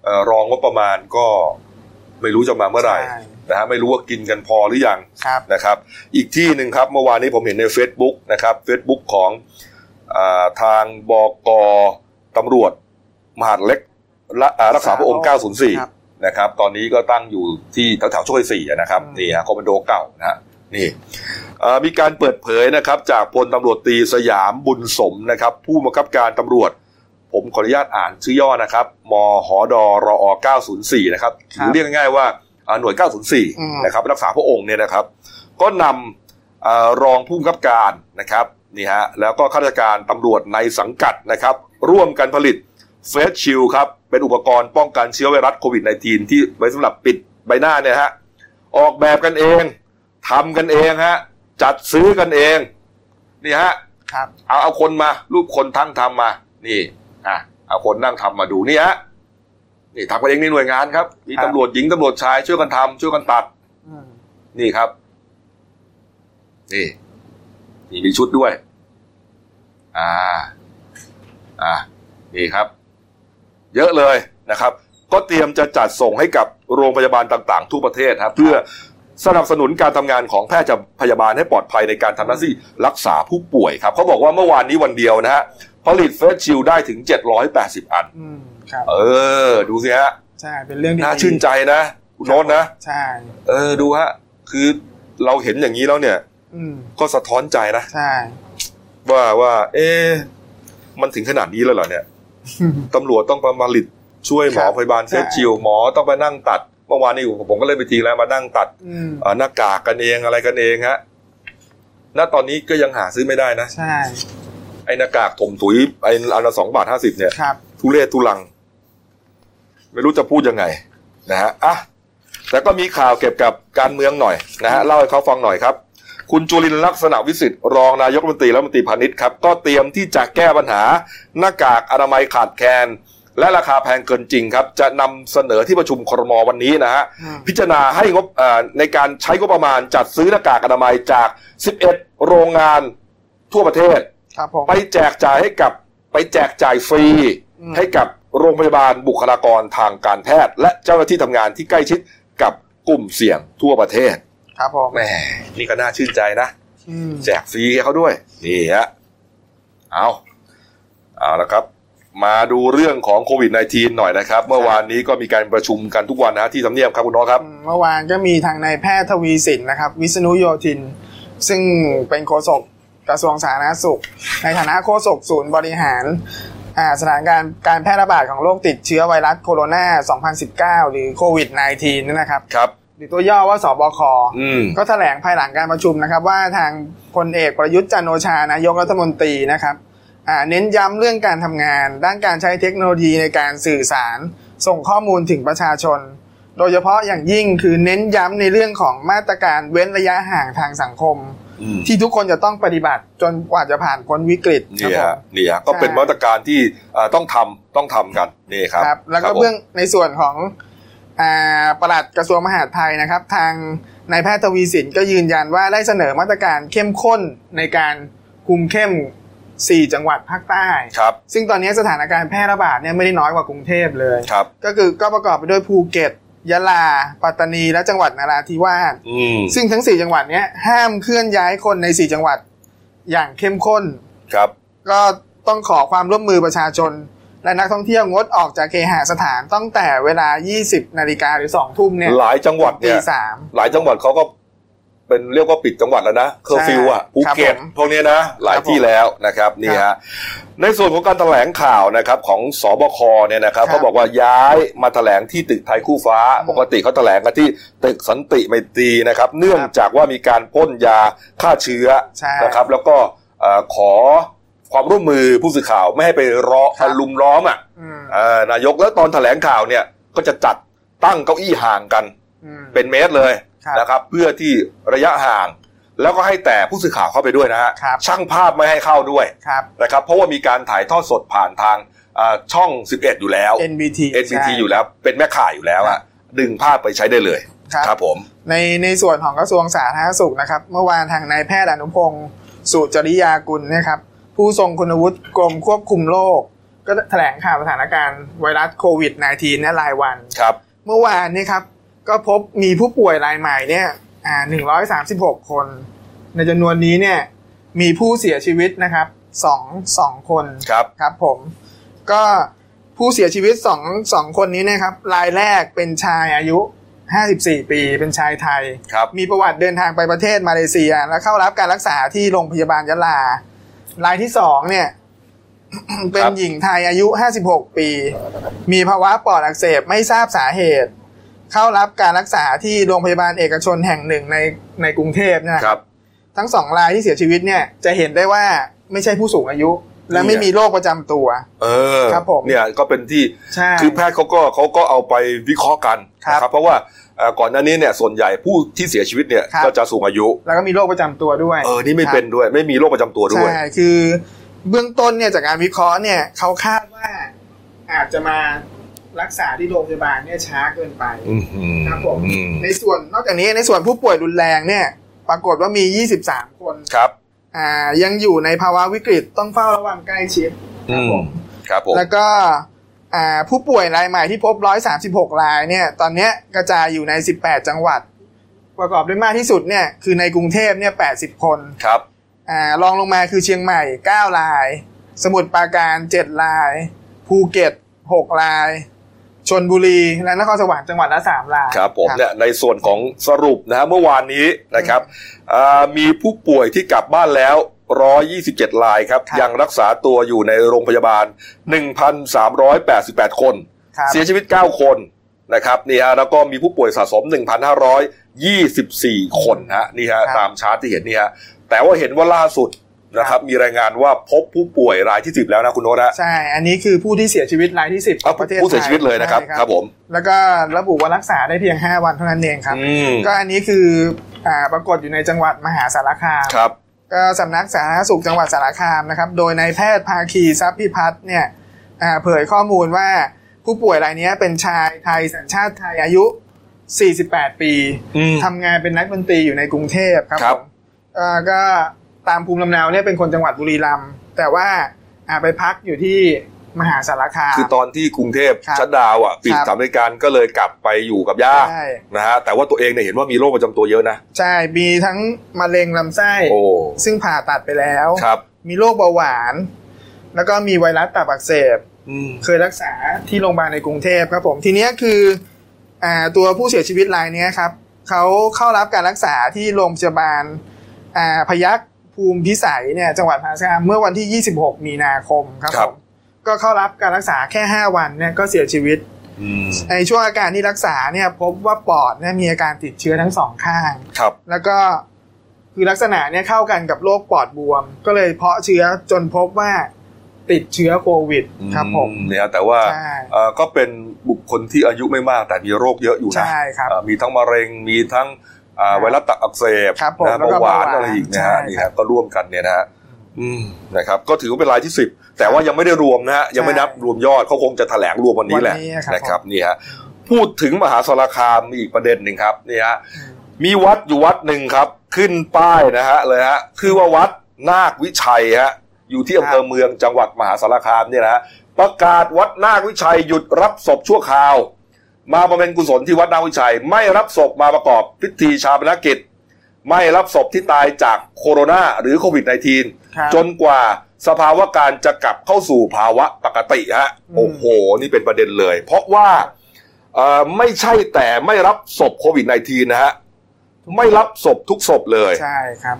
เอ่อรองงบประมาณก็ไม่รู้จะมาเมื่อไหร่ใช่ นะฮะไม่รู้ว่ากินกันพอหรือยังครับนะครับ อีกที่หนึ่งครับเมื่อวานนี้ผมเห็นใน Facebook นะครับ Facebook ของอาทางบกตำรวจ มหาดเล็กละอ่ารักษาพระองค์ครับ904 นะครับ ตอนนี้ก็ตั้งอยู่ที่แถวๆโชคชัยสี่นะครับอืมนี่ฮะคอมมานโดเก่านะฮะนี่เอ่อมีการเปิดเผยนะครับจากพลตำรวจตรีสยามบุญสมนะครับ ผู้บังคับการตำรวจ ผมขออนุญาตอ่านชื่อย่อนะครับมหดรอ904 นะครับหรือเรียกง่ายๆว่าอ่า หน่วย 904 นะครับรักษาพระองค์เนี่ยนะครับ ก็นำเอ่อรองผู้บังคับการนะครับนี่ฮะแล้วก็ข้าราชการตำรวจในสังกัดนะครับ ร่วมกันผลิตเฟสชิลครับ เป็นอุปกรณ์ป้องกันเชื้อไวรัสโควิด -19 ที่ไว้สำหรับปิดใบหน้าเนี่ยฮะออกแบบกันเองทำกันเองฮะจัดซื้อกันเองนี่ฮะครับเอาเอาคนมา รูปคนทั้งทำมา นี่อะเอาคนนั่งทำมาดูนี่ฮะ นี่ทำกันเองในหน่วยงานครับ มีครับตำรวจหญิงตำรวจชายช่วยกันทำช่วยกันตัดอืมนี่ครับ นี่นี่มีชุดด้วย อ่า อ่า นี่ครับ เยอะเลยนะครับ ก็เตรียมจะจัดส่งให้กับโรงพยาบาลต่าง ๆ ทั่วประเทศครับ เพื่อสนับสนุนการทำงานของแพทย์พยาบาลให้ปลอดภัยในการทำหน้าที่รักษาผู้ป่วยครับเขาบอกว่าเมื่อวานนี้วันเดียวนะฮะผลิตเฟสชิลได้ถึง 780 อันอืมครับ เออ ดูสิฮะใช่เป็นเรื่องที่น่าดีชื่นใจนะคุณโน้ตนะใช่เออดูฮะคือเราเห็นอย่างนี้แล้วเนี่ยอืมก็สะท้อนใจนะใช่ว่าว่า เอ๊ะมันถึงขนาดนี้แล้วเหรอเนี่ยตำรวจต้องมาผลิตช่วยหมอครับพยาบาลเฟใช่สชิลหมอต้องไปนั่งตัดเมื่อวานนี้ผมก็เล่นไปทีแล้วมานั่งตัดอืมเอ่อหน้ากากกันเองอะไรกันเองฮะณตอนนี้ก็ยังหาซื้อไม่ได้นะ ใช่ ไอ้หน้ากากถมถุยไอ้อันละสองบาทห้าสิบเนี่ยครับทุเรศทุลัง ไม่รู้จะพูดยังไงนะฮะอะแต่ก็มีข่าวเกี่ยวกับการเมืองหน่อยนะฮะเล่าให้เขาฟังหน่อยครับ คุณจุลินทร์ลักษณะวิสิทธิ์รองนายกรัฐมนตรีและรัฐมนตรีพาณิชย์ครับก็เตรียมที่จะแก้ปัญหาหน้ากากอนามัยขาดแคลนและราคาแพงเกินจริงครับ จะนำเสนอที่ประชุมครมวันนี้นะฮะอืมพิจารณาให้งบเอ่อในการใช้งบประมาณจัดซื้อหน้ากากอนามัยจาก 11 โรงงานทั่วประเทศครับผมไปแจกจ่ายให้กับไปแจกจ่ายฟรีอืมให้กับ โรงพยาบาลบุคลากรทางการแพทย์ และเจ้าหน้าที่ทำงานที่ใกล้ชิดกับกลุ่มเสี่ยงทั่วประเทศ ครับผมแหมนี่ก็น่าชื่นใจนะอืมแจกฟรีให้เขาด้วยนี่ฮะเอาเอาละครับ มาดูเรื่องของโควิด -19 หน่อยนะครับ เมื่อวานนี้ก็มีการประชุมกันทุกวันนะฮะที่ทำเนียบครับคุณน้องครับอืมเมื่อวานก็มีทางนายแพทย์ทวีสินนะครับ วิษณุโยธิน ซึ่งเป็นโฆษกกระทรวงสาธารณสุข ในฐานะโฆษกศูนย์บริหารอ่า สถานการณ์การแพร่ระบาดของโรคติดเชื้อไวรัสโคโรนา 2019 หรือโควิด -19 นั่นนะครับครับหรือตัวย่อว่าสบคอืมก็แถลงภายหลังการประชุมนะครับ ว่าทางพลเอกประยุทธ์จันทร์โอชานายกรัฐมนตรีนะครับอ่าเน้นย้ำเรื่องการทำงาน ด้านการใช้เทคโนโลยีในการสื่อสาร ส่งข้อมูลถึงประชาชน โดยเฉพาะอย่างยิ่งคือเน้นย้ำในเรื่องของมาตรการเว้นระยะห่างทางสังคมอืม ที่ทุกคนจะต้องปฏิบัติจนกว่าจะผ่านพ้นวิกฤตคนี่รับฮะผมนี่ฮะก็เป็นใช่มาตรการที่อ่าต้องทำต้องทำกันนี่ครับครับแล้วก็ผมเบื้องในส่วนของอ่าปลัดกระทรวงมหาดไทยนะครับ ทางนายแพทย์ทวีสินก็ยืนยันว่าได้เสนอมาตรการเข้มข้นในการคุมเข้ม 4 จังหวัดภาคใต้ครับซึ่งตอนนี้สถานการณ์แพร่ระบาดเนี่ยไม่ได้น้อยกว่ากรุงเทพเลยครับก็คือก็ประกอบไปด้วยภูเก็ต ยะลา ปัตตานี และจังหวัดนราธิวาสอืมซึ่งทั้ง4จังหวัดเนี้ยห้ามเคลื่อนย้ายคนใน4จังหวัดอย่างเข้มข้น ครับ ก็ต้องขอความร่วมมือประชาชน และนักท่องเที่ยวงดออกจากเคหสถานตั้งแต่เวลา 20 นาฬิกาหรือ 2 ทุ่มเนี่ย หลายจังหวัดตีเนี่ยสามหลายจังหวัดเขาก็ เป็นเรียกว่าปิดจังหวัดแล้วนะเคอร์ฟิวอะใช่ภูเก็ตครับผมพวกนี้นะ หลายครับผมที่แล้วนะครับนี่ครัฮะบในส่วนของการแถลงข่าวนะครับของศบคเนี่ยนะครับครับเขาบอกว่าย้ายมาแถลงที่ตึกไทยคู่ฟ้าอืมปกติเขาแถลงกันที่ตึกสันติไมตรีนะครับ เนื่องจากว่ามีการพ่นยาฆ่าเชื้อใช่นะครับ แล้วก็เอ่อขอความร่วมมือผู้สื่อข่าวไม่ให้ไปรอครับลุมล้อมอะอืมเอ่อนายกแล้วตอนแถลงข่าวเนี่ยก็จะจัดตั้งเก้าอี้ห่างกันอืมเป็นเมตรเลยครับ นะครับ เพื่อที่ระยะห่าง แล้วก็ให้แต่ผู้สื่อข่าวเข้าไปด้วยนะฮะครับช่างภาพไม่ให้เข้าด้วยครับนะครับ เพราะว่ามีการถ่ายทอดสดผ่านทางอ่าช่อง 11 อยู่แล้ว NBT NBT ใช่อยู่แล้ว เป็นแม่ข่ายอยู่แล้วครัอะบดึงภาพไปใช้ได้เลยครับครับผมในในส่วนของกระทรวงสาธารณสุขนะครับ เมื่อวานทางนายแพทย์อนุพงศ์สุจริยากุลนะครับ ผู้ทรงคุณวุฒิกรมควบคุมโรคก็แถลงข่าวสถานการณ์ไวรัสโควิด -19 เนี่ยรายวันครับ เมื่อวานนี้ครับ ก็พบมีผู้ป่วยรายใหม่เนี่ยอ่า136คน ในจำนวนนี้เนี่ยมีผู้เสียชีวิตนะครับสองสองคนครับครับผมก็ผู้เสียชีวิตสองสองคนนี้นะครับ รายแรกเป็นชายอายุ 54 ปีเป็นชายไทยครับมีประวัติเดินทางไปประเทศมาเลเซีย และเข้ารับการรักษาที่โรงพยาบาลยะลา รายที่สองเนี่ย เป็นหญิงไทยอายุ 56 ปี มีภาวะปอดอักเสบไม่ทราบสาเหตุ เข้ารับการรักษาที่โรงพยาบาลเอกชนแห่งหนึ่งในในกรุงเทพเนี่ยครับ ทั้งสองรายที่เสียชีวิตเนี่ยจะเห็นได้ว่าไม่ใช่ผู้สูงอายุ และไม่มีโรคประจำตัว เออครับผมเนี่ยก็เป็นที่ใช่ คือแพทย์เขาก็เขาก็เอาไปวิเคราะห์กันครับนะครับ เพราะว่าเอ่อก่อนหน้านี้เนี่ยส่วนใหญ่ผู้ที่เสียชีวิตเนี่ยครับ ก็จะสูงอายุ แล้วก็มีโรคประจำตัวด้วยเออนี่ไม่เป็นด้วย ไม่มีโรคประจำตัวด้วย ใช่ คือเบื้องต้นเนี่ยจากการวิเคราะห์เนี่ยเขาคาดว่าอาจจะมา รักษาที่โรงพยาบาลเนี่ยช้าเกินไปอืมอืมครับผมอืมในส่วนนอกจากนี้ในส่วนผู้ป่วยรุนแรงเนี่ย ปรากฏว่ามี 23 คนครับอ่ายังอยู่ในภาวะวิกฤตต้องเฝ้าระวังใกล้ชิดครับผมครับผมแล้วก็อ่าผู้ป่วยรายใหม่ที่พบ 136 รายเนี่ย ตอนเนี้ยกระจายอยู่ใน 18 จังหวัด ประกอบด้วยมากที่สุดเนี่ยคือในกรุงเทพเนี่ย 80 คนครับอ่ารองลงมาคือเชียงใหม่ 9 ราย สมุทรปราการ 7 ราย ภูเก็ต 6 ราย ชนบุรีและนครสวรรค์จังหวัดละ3รายครับผมเนี่ยในส่วนของสรุปนะฮะเมื่อวานนี้นะครับอ่ามีผู้ป่วยที่กลับบ้านแล้ว 127 รายครับครับ ยังรักษาตัวอยู่ในโรงพยาบาล 1,388 คนครับเสียชีวิต 9 คนนะครับนี่ฮะแล้วก็มีผู้ป่วยสะสม 1,524 คนฮะนี่ฮะครับตามชาร์ตที่เห็นนี่ฮะแต่ว่าเห็นว่าล่าสุด นะครับมีรายงานว่าพบผู้ป่วยรายที่ 10 แล้วนะคุณโน้ตฮะใช่ อันนี้คือผู้ที่เสียชีวิตรายที่ 10ขเอาองประเทศผู้เสียชีวิตเลยนะครับใช่ครับผม แล้วก็ระบุว่ารักษาได้เพียง 5 วันเท่านั้นเองครับอืมก็อันนี้คืออ่าปรากฏอยู่ในจังหวัดมหาสารคามครับก็สำนักสาธารณสุขจังหวัดสารคามนะครับ โดยนายแพทย์ภาคีทรัพย์พิพัฒน์เนี่ยอ่าเผยข้อมูลว่าผู้ป่วยรายนี้เป็นชายไทยสัญชาติไทยอายุ 48 ปีอืมทำงานเป็นนักดนตรีอยู่ในกรุงเทพครับครับผมเอ่อก็ ตามภูมิลำเนาเนี่ยเป็นคนจังหวัดบุรีรัมย์แต่ว่าอ่าไปพักอยู่ที่มหาสารคาม คือตอนที่กรุงเทพครับชัดดาวน์อะปิดครับสถามบริการก็เลยกลับไปอยู่กับย่าใช่นะฮะแต่ว่าตัวเองเนี่ยเห็นว่ามีโรคประจำตัวเยอะนะ ใช่มีทั้งมะเร็งลำไส้ โอ้ซึ่งผ่าตัดไปแล้ว ครับมีโรคเบาหวาน แล้วก็มีไวรัสตับอักเสบ อืมเคยรักษาที่โรงพยาบาลในกรุงเทพครับผม ทีเนี้ยคืออ่าตัวผู้เสียชีวิตรายเนี้ยครับเขาเข้ารับการรักษาที่โรงพยาบาลอ่าพยัคฆ์ ภูมิพิสัยเนี่ยจังหวัดมหาสารคามเมื่อวันที่ 26 มีนาคมครับครัผบมก็เข้ารับการรักษาแค่ 5 วันเนี่ยก็เสียชีวิตอืมในช่วงอาการที่รักษาเนี่ยพบว่าปอดเนี่ยมีอาการติดเชื้อทั้งสองข้างครับ แล้วก็คือลักษณะเนี่ยเข้ากันกับโรคปอดบวม ก็เลยเพาะเชื้อจนพบว่าติดเชื้อโควิดครับผมอืเนี่ยแต่ว่าใช่เอ่อก็เป็นบุคคลที่อายุไม่มากแต่มีโรคเยอะอยู่นะใช่ครับเอ่อมีทั้งมะเร็งมีทั้งอ่าครับ ไวรัสตับอักเสบครับผมนะแล้วก็เบาหวานเบาหวานอะไรอีกนะใช่ฮะนี่ครัฮะบก็ร่วมกันเนี่ยนะฮะอืมนะครับก็ถือว่าเป็นรายที่สิบแต่ว่ายังไม่ได้รวมนะฮะยังไม่นับรวมยอดเขาคงจะแถลงรวมวันนี้แหละวันนี้ครับนะครับนี่ฮะพูดถึงมหาสารคามมีอีกประเด็นหนึ่งครับนี่ฮะมีวัดอยู่วัดหนึ่งครับ ขึ้นป้ายนะฮะเลยฮะคือว่าวัดนาควิชัยฮะอยู่ที่อำเภอเมืองจังหวัดมหาสารคามเนี่ยนะฮะประกาศวัดนาควิชัยหยุดรับศพชั่วคราว มาบำเพ็ญกุศลที่วัดนาวิชัย ไม่รับศพมาประกอบพิธีชาปนกิจ ไม่รับศพที่ตายจากโคโรนาหรือโควิด -19 ครับจนกว่าสภาวะการจะกลับเข้าสู่ภาวะปกติฮะอืมโอ้โห นี่เป็นประเด็นเลย เพราะว่าเอ่อไม่ใช่แต่ไม่รับศพโควิด -19 นะฮะไม่รับศพทุกศพเลย ใช่ครับ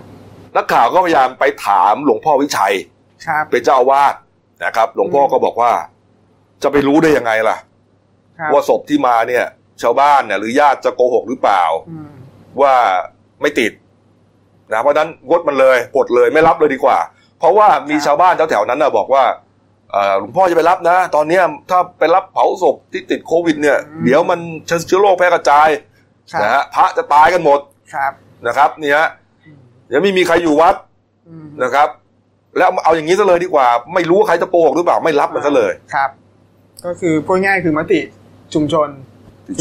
นักข่าวก็พยายามไปถามหลวงพ่อวิชัยครับเป็นเจ้าอาวาสนะครับ หลวงพ่อก็บอกว่า จะไปรู้ได้ยังไงล่ะครับ ว่าศพที่มาเนี่ย ชาวบ้านเนี่ยหรือญาติจะโกหกหรือเปล่าอืมว่าไม่ติดนะเพราะฉะนั้นงดมันเลยปลดเลยไม่รับเลยดีกว่า เพราะว่ามีชาวบ้านแถวๆนั้นนะบอกว่าเอ่อหลวงพ่อจะไปรับนะ ตอนเนี้ยถ้าไปรับเผาศพที่ติดโควิด เนี่ย เดี๋ยวมันเชื้อโรคแพร่กระจายครับนะฮะพระจะตายกันหมดครับนะครับเนี่ยฮะเดี๋ยวไม่มีใครอยู่วัดอืมนะครับ แล้วเอาอย่างนี้ซะเลยดีกว่า ไม่รู้ว่าใครจะโกหกหรือเปล่าไม่รับมันซะเลยครับ ก็คือพูดง่ายๆคือมติ ชุมชน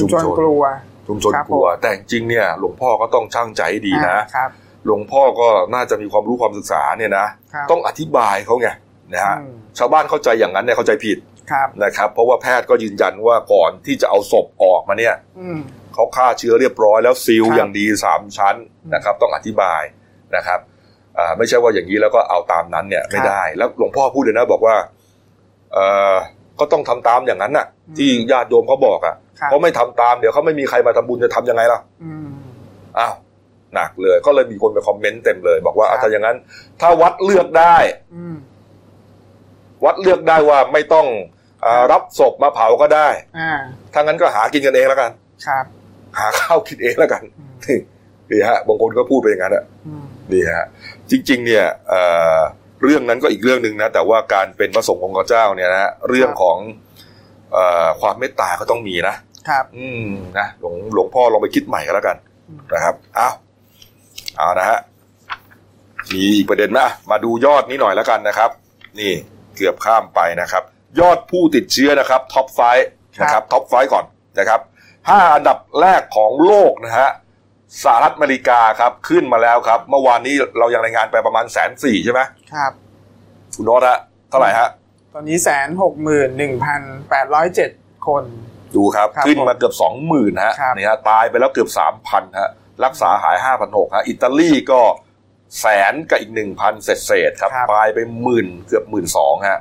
ชุมชนกลัว ชุมชนครับกลัวผมแต่จริงๆเนี่ยหลวงพ่อก็ต้องช่างใจให้ดีนะอ่าครับหลวงพ่อก็น่าจะมีความรู้ความศึกษาเนี่ยนะครับต้องอธิบายเขาไงนะฮะอืมชาวบ้านเข้าใจอย่างนั้นเนี่ยเข้าใจผิดครับนะครับ เพราะว่าแพทย์ก็ยืนยันว่าก่อนที่จะเอาศพออกมาเนี่ยอืมเขาฆ่าเชื้อเรียบร้อยแล้วซีลครับอย่างดีสามชั้นนะครับ ต้องอธิบายนะครับอ่าไม่ใช่ว่าอย่างนี้แล้วก็เอาตามนั้นเนี่ยไม่ได้ แล้วหลวงพ่อพูดเลยนะบอกว่าเอ่อ ก็ต้องทำตามอย่างนั้นน่ะ ที่ญาติโยมเขาบอกอะครับเพราะไม่ทำตามเดี๋ยวเขาไม่มีใครมาทำบุญจะทำยังไงล่ะอืมอ้าวหนักเลย ก็เลยมีคนไปคอมเมนต์เต็มเลย บอกว่าครับอะถ้าอย่างนั้น ถ้าวัดเลือกได้อืมวัดเลือกได้ว่าไม่ต้องอารับศพมาเผาก็ได้อ่าถ้างั้นก็หากินกันเองแล้วกันครับ หาข้าวกินเองแล้วกันอืมนี่นี่ฮะบางคนก็พูดไปอย่างนั้นอะอืมนี่ฮะ จริง ๆ เนี่ยเอ่อ เรื่องนั้นก็อีกเรื่องหนึ่งนะ แต่ว่าการเป็นพระสงฆ์ของพระเจ้าเนี่ยนะเรื่องของเอ่อความเมตตาก็ต้องมีนะครับ อืมนะหลวงหลวงพ่อลองไปคิดใหม่ก็แล้วกันอืมนะครับเอาเอานะฮะมีอีกประเด็นไหมอะมาดูยอดนี้หน่อยแล้วกันนะครับ นี่เกือบข้ามไปนะครับ ยอดผู้ติดเชื้อนะครับ top five นะครับ top five ก่อนนะครับห้าอันดับแรกของโลกนะฮะ สหรัฐอเมริกาครับ ขึ้นมาแล้วครับ เมื่อวานนี้เรายังรายงานไปประมาณแสนสี่ใช่ไหมครับคุณโน้ตฮะเท่าไหร่ฮะ ตอนนี้แสนหกหมื่นหนึ่งพันแปดร้อยเจ็ดคน ดูครับครับขึ้นมาเกือบสองหมื่นฮะครับนี่ฮะตายไปแล้วเกือบสามพันฮะ รักษาหายห้าพันหกฮะ อิตาลีก็แสนกับอีกหนึ่งพันเศษเศษๆครับครับ ตายไปหมื่นเกือบหมื่นสองฮะ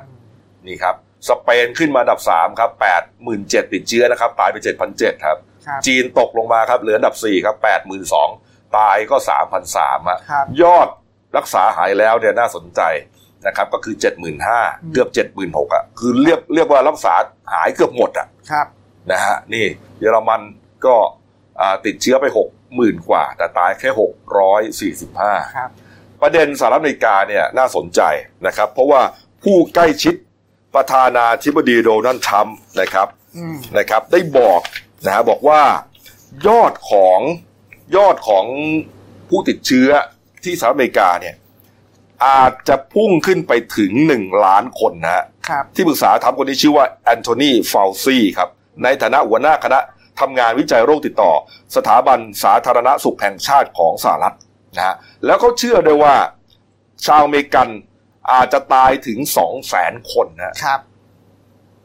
นี่ครับ สเปนขึ้นมาอันดับสามครับแปดหมื่นเจ็ดติดเชื้อนะครับ ตายไปเจ็ดพันเจ็ดครับครับ จีนตกลงมาครับเหลืออันดับสี่ครับแปดหมื่นสองตายก็สามพันสามฮะครับยอดรักษาหายแล้วเนี่ยน่าสนใจนะครับก็คือเจ็ดหมื่นห้าอืมเกือบเจ็ดหมื่นหกอะคือเรียกเรียกว่ารักษาหายเกือบหมดอะครับนะฮะนี่เยอรมันก็อ่าติดเชื้อไปหกหมื่นกว่า แต่ตายแค่หกร้อยสี่สิบห้าครับประเด็นสหรัฐอเมริกาเนี่ยน่าสนใจนะครับ เพราะว่าผู้ใกล้ชิดประธานาธิบดีโดนัลด์ทรัมป์นะครับอืมนะครับ ได้บอก นะฮะบอกว่ายอดของยอดของผู้ติดเชื้อที่สหรัฐอเมริกาเนี่ยอาจจะพุ่งขึ้นไปถึงหนึ่งล้านคนนะฮะครับที่ปรึกษาทำคนนี้ชื่อว่าแอนโทนีฟาวซีครับในฐานะหัวหน้าคณะทำงานวิจัยโรคติดต่อ สถาบันสาธารณสุขแห่งชาติของสหรัฐนะฮะแล้วเขาเชื่อด้วยว่าชาวอเมริกันอาจจะตายถึงสองแสนคนนะฮะครับ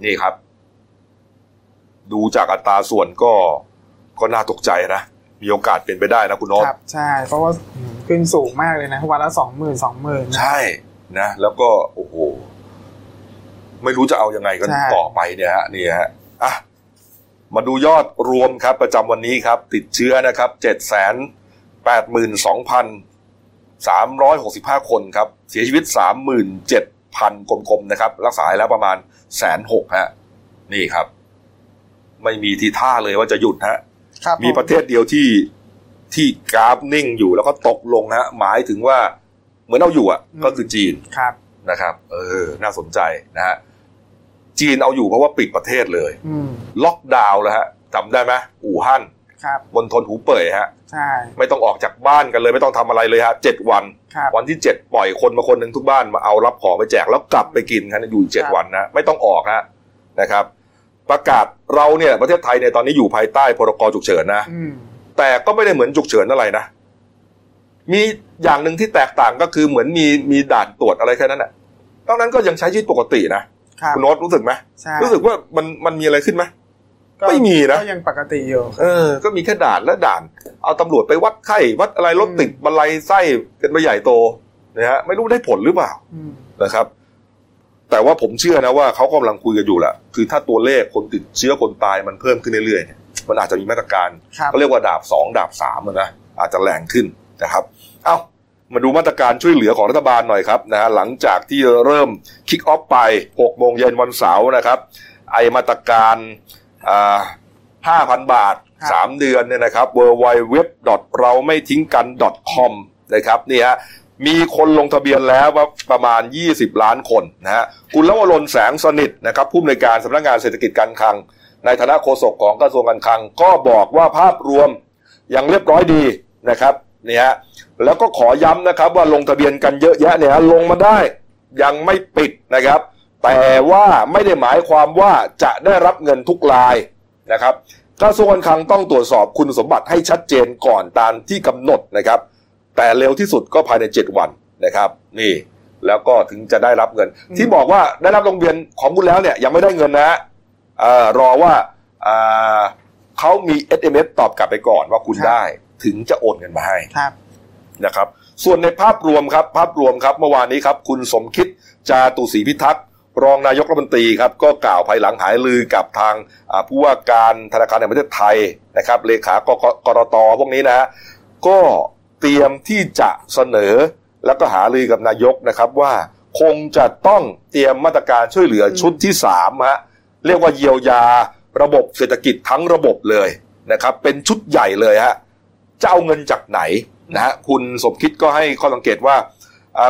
นี่ครับ ดูจากอัตราส่วนก็ก็น่าตกใจนะ มีโอกาสเป็นไปได้นะคุณโน้ตครับ ใช่ เพราะว่าอืมขึ้นสูงมากเลยนะ วันละสองหมื่นสองหมื่นใช่นะ แล้วก็โอ้โห ไม่รู้จะเอายังไงกันใช่ต่อไปเนี่ยฮะนี่ฮะอะมาดูยอดรวมครับ ประจำวันนี้ครับ ติดเชื้อนะครับเจ็ดแสนแปดหมื่นสองพันสามร้อยหกสิบห้าคนครับ เสียชีวิตสามหมื่นเจ็ดพันกลมๆนะครับ รักษาแล้วประมาณแสนหกฮะนี่ครับ ไม่มีทีท่าเลยว่าจะหยุดฮะครับมีประเทศเดียวที่ที่กราฟนิ่งอยู่แล้วก็ตกลงฮะหมายถึงว่าเหมือนเอาอยู่อะก็คือจีนครับนะครับ เออ น่าสนใจนะฮะจีนเอาอยู่เพราะว่าปิดประเทศเลยอืมล็อกดาวน์แล้วฮะจำได้ไหมอู่ฮั่นครับบนทนหูเป่ยฮะใช่ไม่ต้องออกจากบ้านกันเลย ไม่ต้องทำอะไรเลยฮะเจ็ดวันครับวันที่เจ็ดปล่อยคนมาคนหนึ่งทุกบ้านมาเอารับของไปแจกแล้วกลับไปกินกันอยู่อีกเจ็ดครับวันนะไม่ต้องออกฮะนะครับ ประกาศเราเนี่ยประเทศไทยเนี่ยตอนนี้อยู่ภายใต้พรกฉุกเฉินนะอืมแต่ก็ไม่ได้เหมือนฉุกเฉินอะไรนะมีอย่างหนึ่งที่แตกต่างก็คือเหมือนมีมีด่านตรวจอะไรแค่นั้นแหละนอกนั้นก็ยังใช้ชีวิตปกตินะครับคุณโน้ตรู้สึกไหมใช่รู้สึกว่ามันมันมีอะไรขึ้นไหมก็ไม่มีนะก็ยังปกติอยู่เออ ก็มีแค่ด่านและด่าน เอาตำรวจไปวัดไข้วัดอะไรรถติดบันไลไส้กันไปใหญ่โตนะฮะไม่รู้ได้ผลหรือเปล่าอืมนะครับ แต่ว่าผมเชื่อนะว่าเขากำลังคุยกันอยู่แหละคือถ้าตัวเลขคนติดเชื้อคนตายมันเพิ่มขึ้นเรื่อยๆเนี่ยมันอาจจะมีมาตรการครับเขาเรียกว่าดาบสองดาบสามอะนะอาจจะแรงขึ้นนะครับเอ้ามาดูมาตรการช่วยเหลือของรัฐบาลหน่อยครับนะฮะหลังจากที่เริ่มคิกออฟไป6โมงเย็นวันเสาร์นะครับ ไอมาตรการอ่า5,000บาทครับ3เดือนเนี่ยนะครับ w w w เราไม่ทิ้งกัน .com นะครับนี่ฮะ มีคนลงทะเบียนแล้วว่าประมาณ 20 ล้านคนนะฮะคุณลวรนแสงสนิทนะครับผู้อำนวยการสำนักงานเศรษฐกิจการคลัง ในฐานะโฆษกของกระทรวงการคลัง ก็บอกว่าภาพรวมยังเรียบร้อยดีนะครับนี่ฮะแล้วก็ขอย้ำนะครับว่าลงทะเบียนกันเยอะแยะเนี่ยลงมาได้ยังไม่ปิดนะครับ แต่ว่าไม่ได้หมายความว่าจะได้รับเงินทุกรายนะครับกระทรวงการคลังต้องตรวจสอบคุณสมบัติให้ชัดเจนก่อนตามที่กำหนดนะครับ แต่เร็วที่สุดก็ภายใน 7 วันนะครับ นี่แล้วก็ถึงจะได้รับเงินอืมที่บอกว่าได้รับลงทะเบียนของคุณแล้วเนี่ยยังไม่ได้เงินนะฮะเอ่อรอว่าอ่าเขามี SMS ตอบกลับไปก่อนว่าคุณได้ ถึงจะโอนเงินมาให้ครับนะครับ ส่วนในภาพรวมครับ ภาพรวมครับเมื่อวานนี้ครับ คุณสมคิดจาตุศรีพิทักษ์รองนายกรัฐมนตรีครับ ก็กล่าวภายหลังหายลือกับทางอ่าผู้ว่าการธนาคารแห่งประเทศไทยนะครับ เลขากกกรตพวกนี้นะฮะก็ เตรียมที่จะเสนอ แล้วก็หาลือกับนายกนะครับว่าคงจะต้องเตรียมมาตรการช่วยเหลือชุดที่สามฮะเรียกว่าเยียวยาระบบเศรษฐกิจทั้งระบบเลยนะครับ เป็นชุดใหญ่เลยฮะจะเอาเงินจากไหนนะฮะคุณสมคิดก็ให้ข้อสังเกตว่า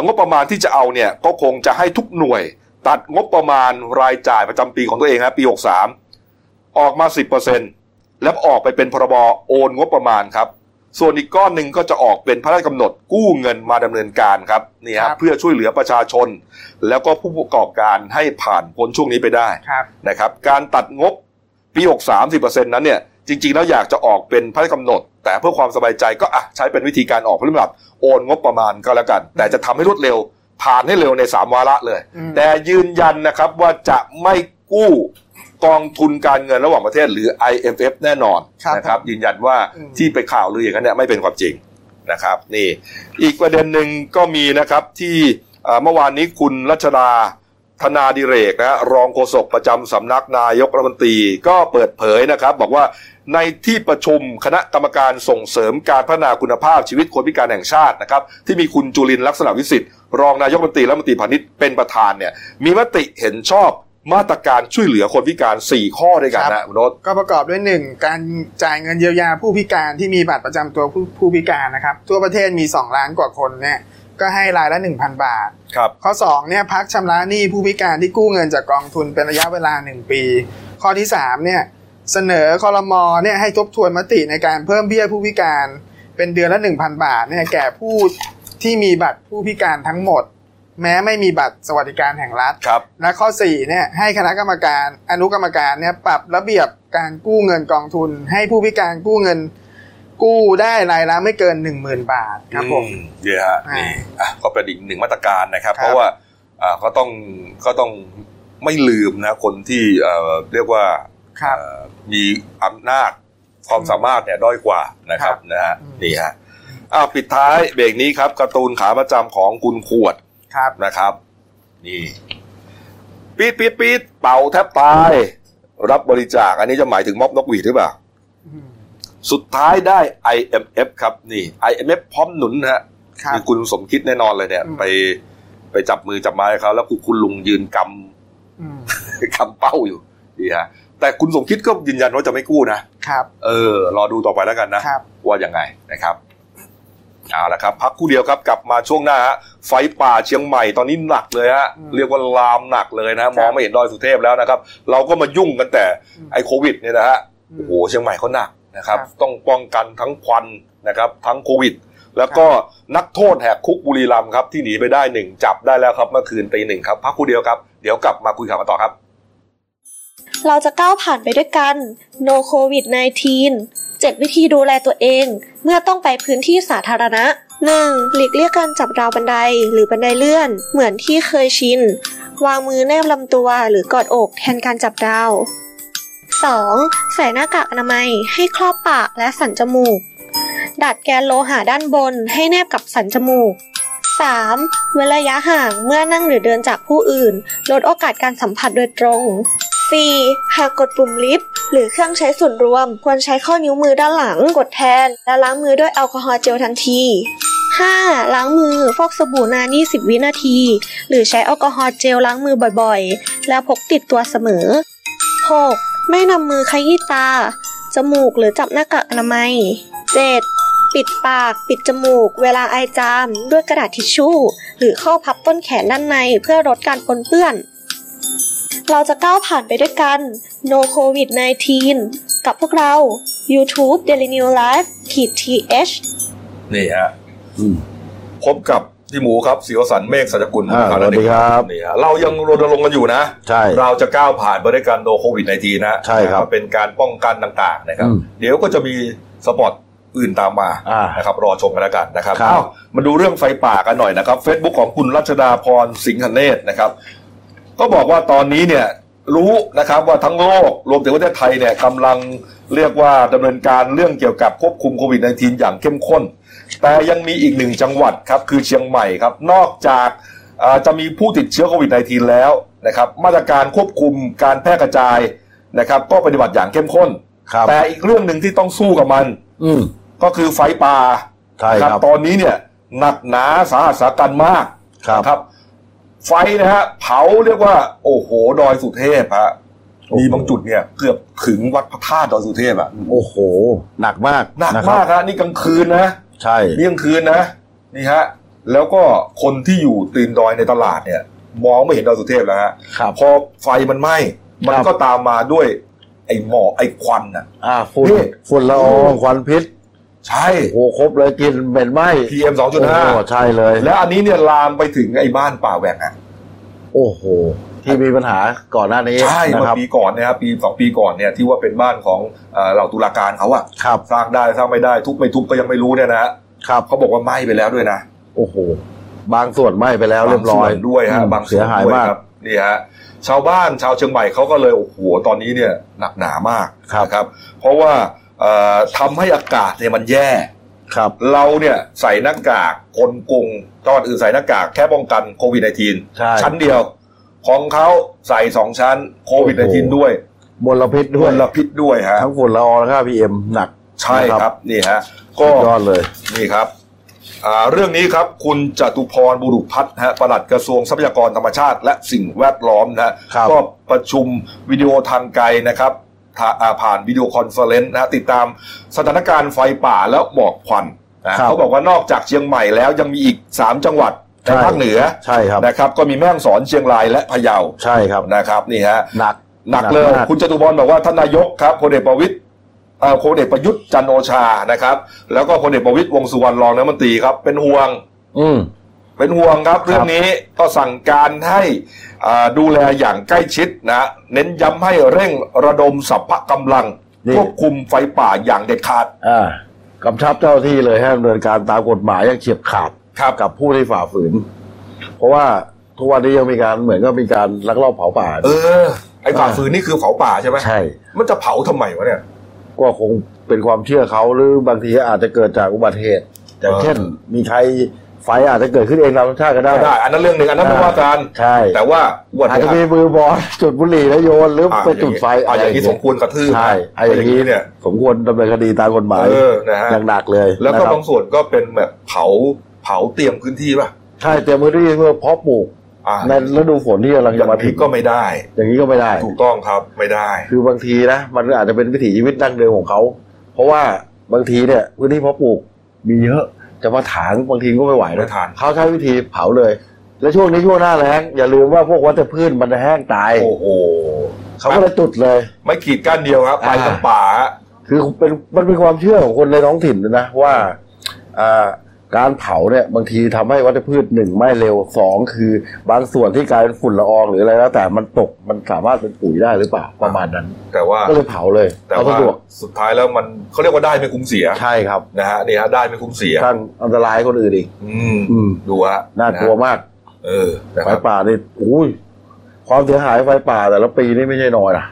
งบประมาณที่จะเอาเนี่ยก็คงจะให้ทุกหน่วย ตัดงบประมาณรายจ่ายประจำปีของตัวเองนะปี 63 ออกมา 10%แล้วออกไปเป็นพรบโอนงบประมาณครับ ส่วนอีกก้อนหนึ่งก็จะออกเป็นพระราชกำหนดกู้เงินมาดำเนินการครับนี่ครัฮะบเพื่อช่วยเหลือประชาชน แล้วก็ผู้ประกอบการให้ผ่านพ้นช่วงนี้ไปได้ครับนะครับ การตัดงบปี63 10%นั้นเนี่ยจริงๆแล้วอยากจะออกเป็นพระราชกำหนด แต่เพื่อความสบายใจก็อะใช้เป็นวิธีการออกพระราชกำหนดโอนงบประมาณก็แล้วกัน แต่จะทำให้รวดเร็วผ่านให้เร็วใน 3 วาระเลยอืมแต่ยืนยันนะครับว่าจะไม่กู้ กองทุนการเงินระหว่างประเทศหรือ IMF แน่นอนครับนะครับ ยืนยันว่าอืมที่ไปข่าวลืออย่างนั้นเนี่ยไม่เป็นความจริงนะครับ นี่ อีกประเด็นหนึ่งก็มีนะครับที่เอ่อเมื่อวานนี้คุณรัชดาธนาดิเรกนะฮะรองโฆษกประจำสำนักนายกรัฐมนตรีก็เปิดเผยนะครับ บอกว่าในที่ประชุมคณะกรรมการส่งเสริมการพัฒนาคุณภาพชีวิตคนพิการแห่งชาตินะครับ ที่มีคุณจุลินทร์ลักษณะวิสิทธิ์รองนายกรัฐมนตรีและรัฐมนตรีพาณิชย์เป็นประธานเนี่ยมีมติเห็นชอบ มาตรการช่วยเหลือคนพิการ 4 ข้อด้วยกันครันะบคุณโน้ตก็ประกอบด้วยหนึ่งการจ่ายเงินเยียวยาผู้พิการที่มีบัตรประจำตัวผู้ผู้พิการนะครับ ทั่วประเทศมี 2 ล้านกว่าคนเนี่ยก็ให้รายละ 1,000 บาทครับข้อ2เนี่ยพักชำระหนี้ผู้พิการที่กู้เงินจากกองทุนเป็นระยะเวลา 1 ปี ข้อที่3เนี่ยเสนอคอรมอเนี่ยให้ทบทวนมติในการเพิ่มเบี้ยผู้พิการ เป็นเดือนละ 1,000 บาทเนี่ยแก่ผู้ที่มีบัตรผู้พิการทั้งหมด แม้ไม่มีบัตรสวัสดิการแห่งรัฐครับและข้อ4เนี่ยให้คณะกรรมการอนุกรรมการเนี่ยปรับระเบียบการกู้เงินกองทุน ให้ผู้พิการกู้เงิน กู้ได้รายละไม่เกิน 10,000 บาทครับผมอืเนี่ยฮะอ่านี่นี่อะก็เป็นอีกหนึ่งมาตรการนะครับครับ เพราะว่าอ่าก็ต้องก็ต้องไม่ลืมนะคนที่เอ่อเรียกว่าครับเอ่อมีอำนาจความสามารถเนี่ยด้อยกว่านะครับครับนะฮะอืมนี่ฮะอ้าวปิดท้ายเบรกนี้ครับการ์ตูนขาประจำของคุณขวด ครับนะครับ นี่ปี๊ดปี๊ดปี๊ดเป่าแทบตาย รับบริจาค อันนี้จะหมายถึงม็อบนกหวีดหรือเปล่าอืมสุดท้ายได้ IMF ครับนี่ IMF พร้อมหนุนนะฮะครับมีคุณสมคิดแน่นอนเลยเนี่ยอืมไปไปจับมือจับไม้เขาแล้วคุณคุณลุงยืนกอืมำกำเป้าอยู่ดีฮะแต่คุณสมคิดก็ยืนยันว่าจะไม่กู้นะครับ เออ รอดูต่อไปแล้วกันนะครับว่ายังไงนะครับ เอาละครับพักครู่เดียวครับกลับมาช่วงหน้าฮะไฟป่าเชียงใหม่ตอนนี้หนักเลยฮะอืมเรียกว่าลามหนักเลยนะมองไม่เห็นดอยสุเทพแล้วนะครับ เราก็มายุ่งกันแต่อืมไอ้โควิดเนี่ยนะฮะอืมโอ้โหเชียงใหม่เขาหนักนะครับครับ ต้องป้องกันทั้งควันนะครับ ทั้งโควิด แล้วก็นักโทษแหกคุกบุรีรัมย์ครับที่หนีไปได้หนึ่งจับได้แล้วครับเมื่อคืนตีหนึ่งครับพักครู่เดียวครับเดี๋ยวกลับมาคุยข่าวกันต่อครับ เราจะก้าวผ่านไปด้วยกัน No COVID 19 7 วิธีดูแลตัวเอง เมื่อต้องไปพื้นที่สาธารณะ 1. หลีกเลี่ยงการจับราวบันไดหรือบันไดเลื่อน เหมือนที่เคยชิน วางมือแนบลำตัวหรือกอดอกแทนการจับราว 2. ใส่หน้ากากอนามัยให้ครอบปากและสันจมูก ดัดแกนโลหะด้านบนให้แนบกับสันจมูก 3. เว้นระยะห่างเมื่อนั่งหรือเดินจากผู้อื่น ลดโอกาสการสัมผัสโดยตรง 4. หากกดปุ่มลิฟต์หรือเครื่องใช้ส่วนรวม ควรใช้ข้อนิ้วมือด้านหลังกดแทน และล้างมือด้วยแอลกอฮอล์เจลทันที 5. ล้างมือฟอกสบู่นาน20 วินาที หรือใช้แอลกอฮอล์เจลล้างมือบ่อยๆ แล้วพกติดตัวเสมอ 6. ไม่นำมือขยี้ตา จมูกหรือจับหน้ากากอนามัย 7. ปิดปาก ปิดจมูก เวลาไอจามด้วยกระดาษทิชชู่ หรือข้อพับต้นแขนด้านในเพื่อลดการปนเปื้อน เราจะก้าวผ่านไปด้วยกัน No COVID 19 กับพวกเรา YouTube Daily New Life ขีด th นี่ฮะอืมพบกับพี่หมูครับศิวสันต์เมฆสัจกุลอ่าครับสวัสดีครับนี่ฮะเรายังรณรงค์กันอยู่นะ ใช่ เราจะก้าวผ่านไปด้วยกันโนโควิด -19 นะ ใช่ครับนะเป็นการป้องกันต่างๆนะครับอืมเดี๋ยวก็จะมีสปอต อื่นตามมาอ่านะครับรอชมกันแล้วกันนะครับครับเอ้ามาดูเรื่องไฟป่ากันหน่อยนะครับ Facebook ของคุณรัชดาพรสิงหเนตรนะครับ ก็บอกว่าตอนนี้เนี่ยรู้นะครับว่าทั้งโลกรวมถึงประเทศไทยเนี่ยกำลังเรียกว่าดำเนินการเรื่องเกี่ยวกับควบคุมโควิด -19 อย่างเข้มข้น แต่ยังมีอีกหนึ่งจังหวัดครับคือเชียงใหม่ครับ นอกจากเอ่อจะมีผู้ติดเชื้อโควิด -19 แล้วนะครับ มาตรการควบคุมการแพร่กระจายนะครับ ก็ปฏิบัติอย่างเข้มข้นครับแต่อีกเรื่องหนึ่งที่ต้องสู้กับมันอืม ก็คือไฟป่าใช่ครับตอนนี้เนี่ยหนักหนาสาหัสสากันมากครับนะครับ ไฟนะฮะเผาเรียกว่า โอ้โหดอยสุเทพฮะมีบางจุดเนี่ยเกือบถึงวัดพระธาตุดอยสุเทพอะโอ้โห หนักมากหนักะครับมากฮะนี่กลางคืนนะ ใช่นี่กลางคืนนะนี่ฮะแล้วก็คนที่อยู่ตีนดอยในตลาดเนี่ย มองไม่เห็นดอยสุเทพแล้วฮะครับ พอไฟมันไหม้มันครับ ก็ตามมาด้วย ไอ้หมอกไอ้ควันอะ อ่าฝุ่นนี่ ฝุ่นละอองควันพิษ ใช่โอ้โหครบเลยกินเหม็นไหม PM โอ้โห2.5ใช่เลย แล้วอันนี้เนี่ยลามไปถึงไอ้บ้านป่าแหวกอะโอ้โห ที่มีปัญหาก่อนหน้านี้ใช่นะเมื่อครับปีก่อนเนี่ยครับปีสองปีก่อนเนี่ยที่ว่าเป็นบ้านของเอ่อเหล่าตุลาการเขาอะครับสร้างได้สร้างไม่ได้ทุบไม่ทุบก็ยังไม่รู้เนี่ยนะฮะครับเขาบอกว่าไหม้ไปแล้วด้วยนะโอ้โห บางส่วนไหม้ไปแล้วเรียบร้อยบางส่วนด้วยฮะอืมบางส่เสีวยนหายด้วยมากครับนี่ฮะชาวบ้านชาวเชียงใหม่เขาก็เลยโอ้โหตอนนี้เนี่ยหนักหนามากครับนะครับ เพราะว่าเอ่อ ทำให้อากาศเนี่ยมันแย่ครับ เราเนี่ยใส่หน้ากากคนกรุงตอนอื่นใส่หน้ากากแค่ป้องกันโควิด -19 ใช่ชั้นเดียว ของเขาใส่สองชั้นโควิดโอ้โห -19 ด้วยมลพิษมด้วยลพิษด้วยฮะทั้งฝุ่นละอองและค่าพีเอ็มหนักใช่ครับนี่ฮะก็ก็ยอดเลยนี่ครับอ่าเรื่องนี้ครับคุณจตุพรบุรุษพัฒน์ฮะปลัดกระทรวงทรัพยากรธรรมชาติ และสิ่งแวดล้อมนะฮะครับก็ประชุมวิดีโอทางไกลนะครับทาอ่า ผ่าน video conference นะฮะติดตามสถานการณ์ไฟป่าและหมอกควันนะครับเขาบอกว่านอกจากเชียงใหม่แล้วยังมีอีก 3 จังหวัดในใช่ภาคเหนือใช่ครับนะครับ ก็มีแม่ฮ่องสอนเชียงรายและพะเยาใช่ครับนะครับนี่ฮะหนักหนักเลยมากคุณจตุพรบอกว่าท่านนายกครับพลเอกประวิตยเอ่อพลเอกประยุทธ์จันทร์โอชานะครับ แล้วก็พลเอกประวิตยวงษ์สุวรรณรองนายกรัฐมนตรีครับ เป็นห่วง อืม เป็นห่วงครับเรื่องนี้ก็สั่งการให้อ่าดูแลอย่างใกล้ชิดนะเน้นย้ำให้เร่งระดมสัพพะกำลังนี่ควบคุมไฟป่าอย่างเด็ดขาดอ่ากำชับเจ้าหน้าที่เลยให้ดำเนินการตามกฎหมายอย่างเฉียบขาดครับกับผู้ที่ฝ่าฝืน เพราะว่าทุกวันนี้ยังมีการเหมือนก็มีการลักลอบเผาป่า เออไอ้ฝ่าฝืนนี่คือเผาป่าใช่ไหมใช่ มันจะเผาทำไมวะเนี่ย ก็คงเป็นความเชื่อเขาหรือบางทีอาจจะเกิดจากอุบัติเหตุอย่างเออเช่น มีใคร ไฟอาจจะเกิดขึ้นเองตามธรรมชาติก็ได้ก็ได้ อันนั้นเรื่องหนึ่งอันนั้นไม่ว่ากันใช่ แต่ว่าอุบัติอาจเหจะตุมีมือบอลจุดบุหรี่แล้วโยนหรืออ่าไปจุดไฟอ่าอย่างนี้สมควรกระทืบใช่ไอ้อย่างนี้เนี่ย สมควรดำเนินคดีตามกฎหมายเออนะฮะ อย่างหนักเลยแล้วก็นะครับบางส่วนก็เป็นแบบเผาเผาเตรียมพื้นที่ป่ะใช่เตรียมพื้นที่เพื่อเพาะปลูกอ่าในฤดูฝนที่กำลังอจะย่างมาถึนี้งก็ไม่ได้ อย่างนี้ก็ไม่ได้ ถูกต้องครับไม่ได้ คือบางทีนะมันอาจจะเป็นวิถีชีวิตดั้งเดิมของเขา เพราะว่าบางทีเนี่ยพื้นที่เพาะปลูกมีเยอะ จะมาถางบางทีก็ไม่ไหวไม่นะทันเขาใช้วิธีเผาเลย แล้วช่วงนี้ช่วงหน้าแล้งอย่าลืมว่าพวกวัชพืชมันจะแห้งตายโอ้โหเขาก็เลยจุดเลย ไม่ขีดก้านเดียวครับ ไปอ่ากับป่าฮะคือเป็นมันเป็นความเชื่อของคนในท้องถิ่นนะว่าอ่า การเผาเนี่ยบางทีทำให้วัชพืชหนึ่งไม่เร็วสองคือบางส่วนที่กลายเป็นฝุ่นละอองหรืออะไรแล้ว แต่มันตกมันสามารถเป็นปุ๋ยได้หรือเปล่าประมาณนั้น แต่ว่าก็เลยเผาเลยแต่เอาว่าสะดวกสุดท้ายแล้วมันเขาเรียกว่าได้ไม่คุ้มเสียใช่ครับนะฮะนี่ฮะได้ไม่คุ้มเสียสร้างอันตรายให้คนอื่นอีกอืมอืมดูฮะน่ากลัวมาก เออนะไฟครับป่านี่อุ้ยความเสียหายไฟป่าแต่ละปีนี่ไม่ใช่น้อยนะ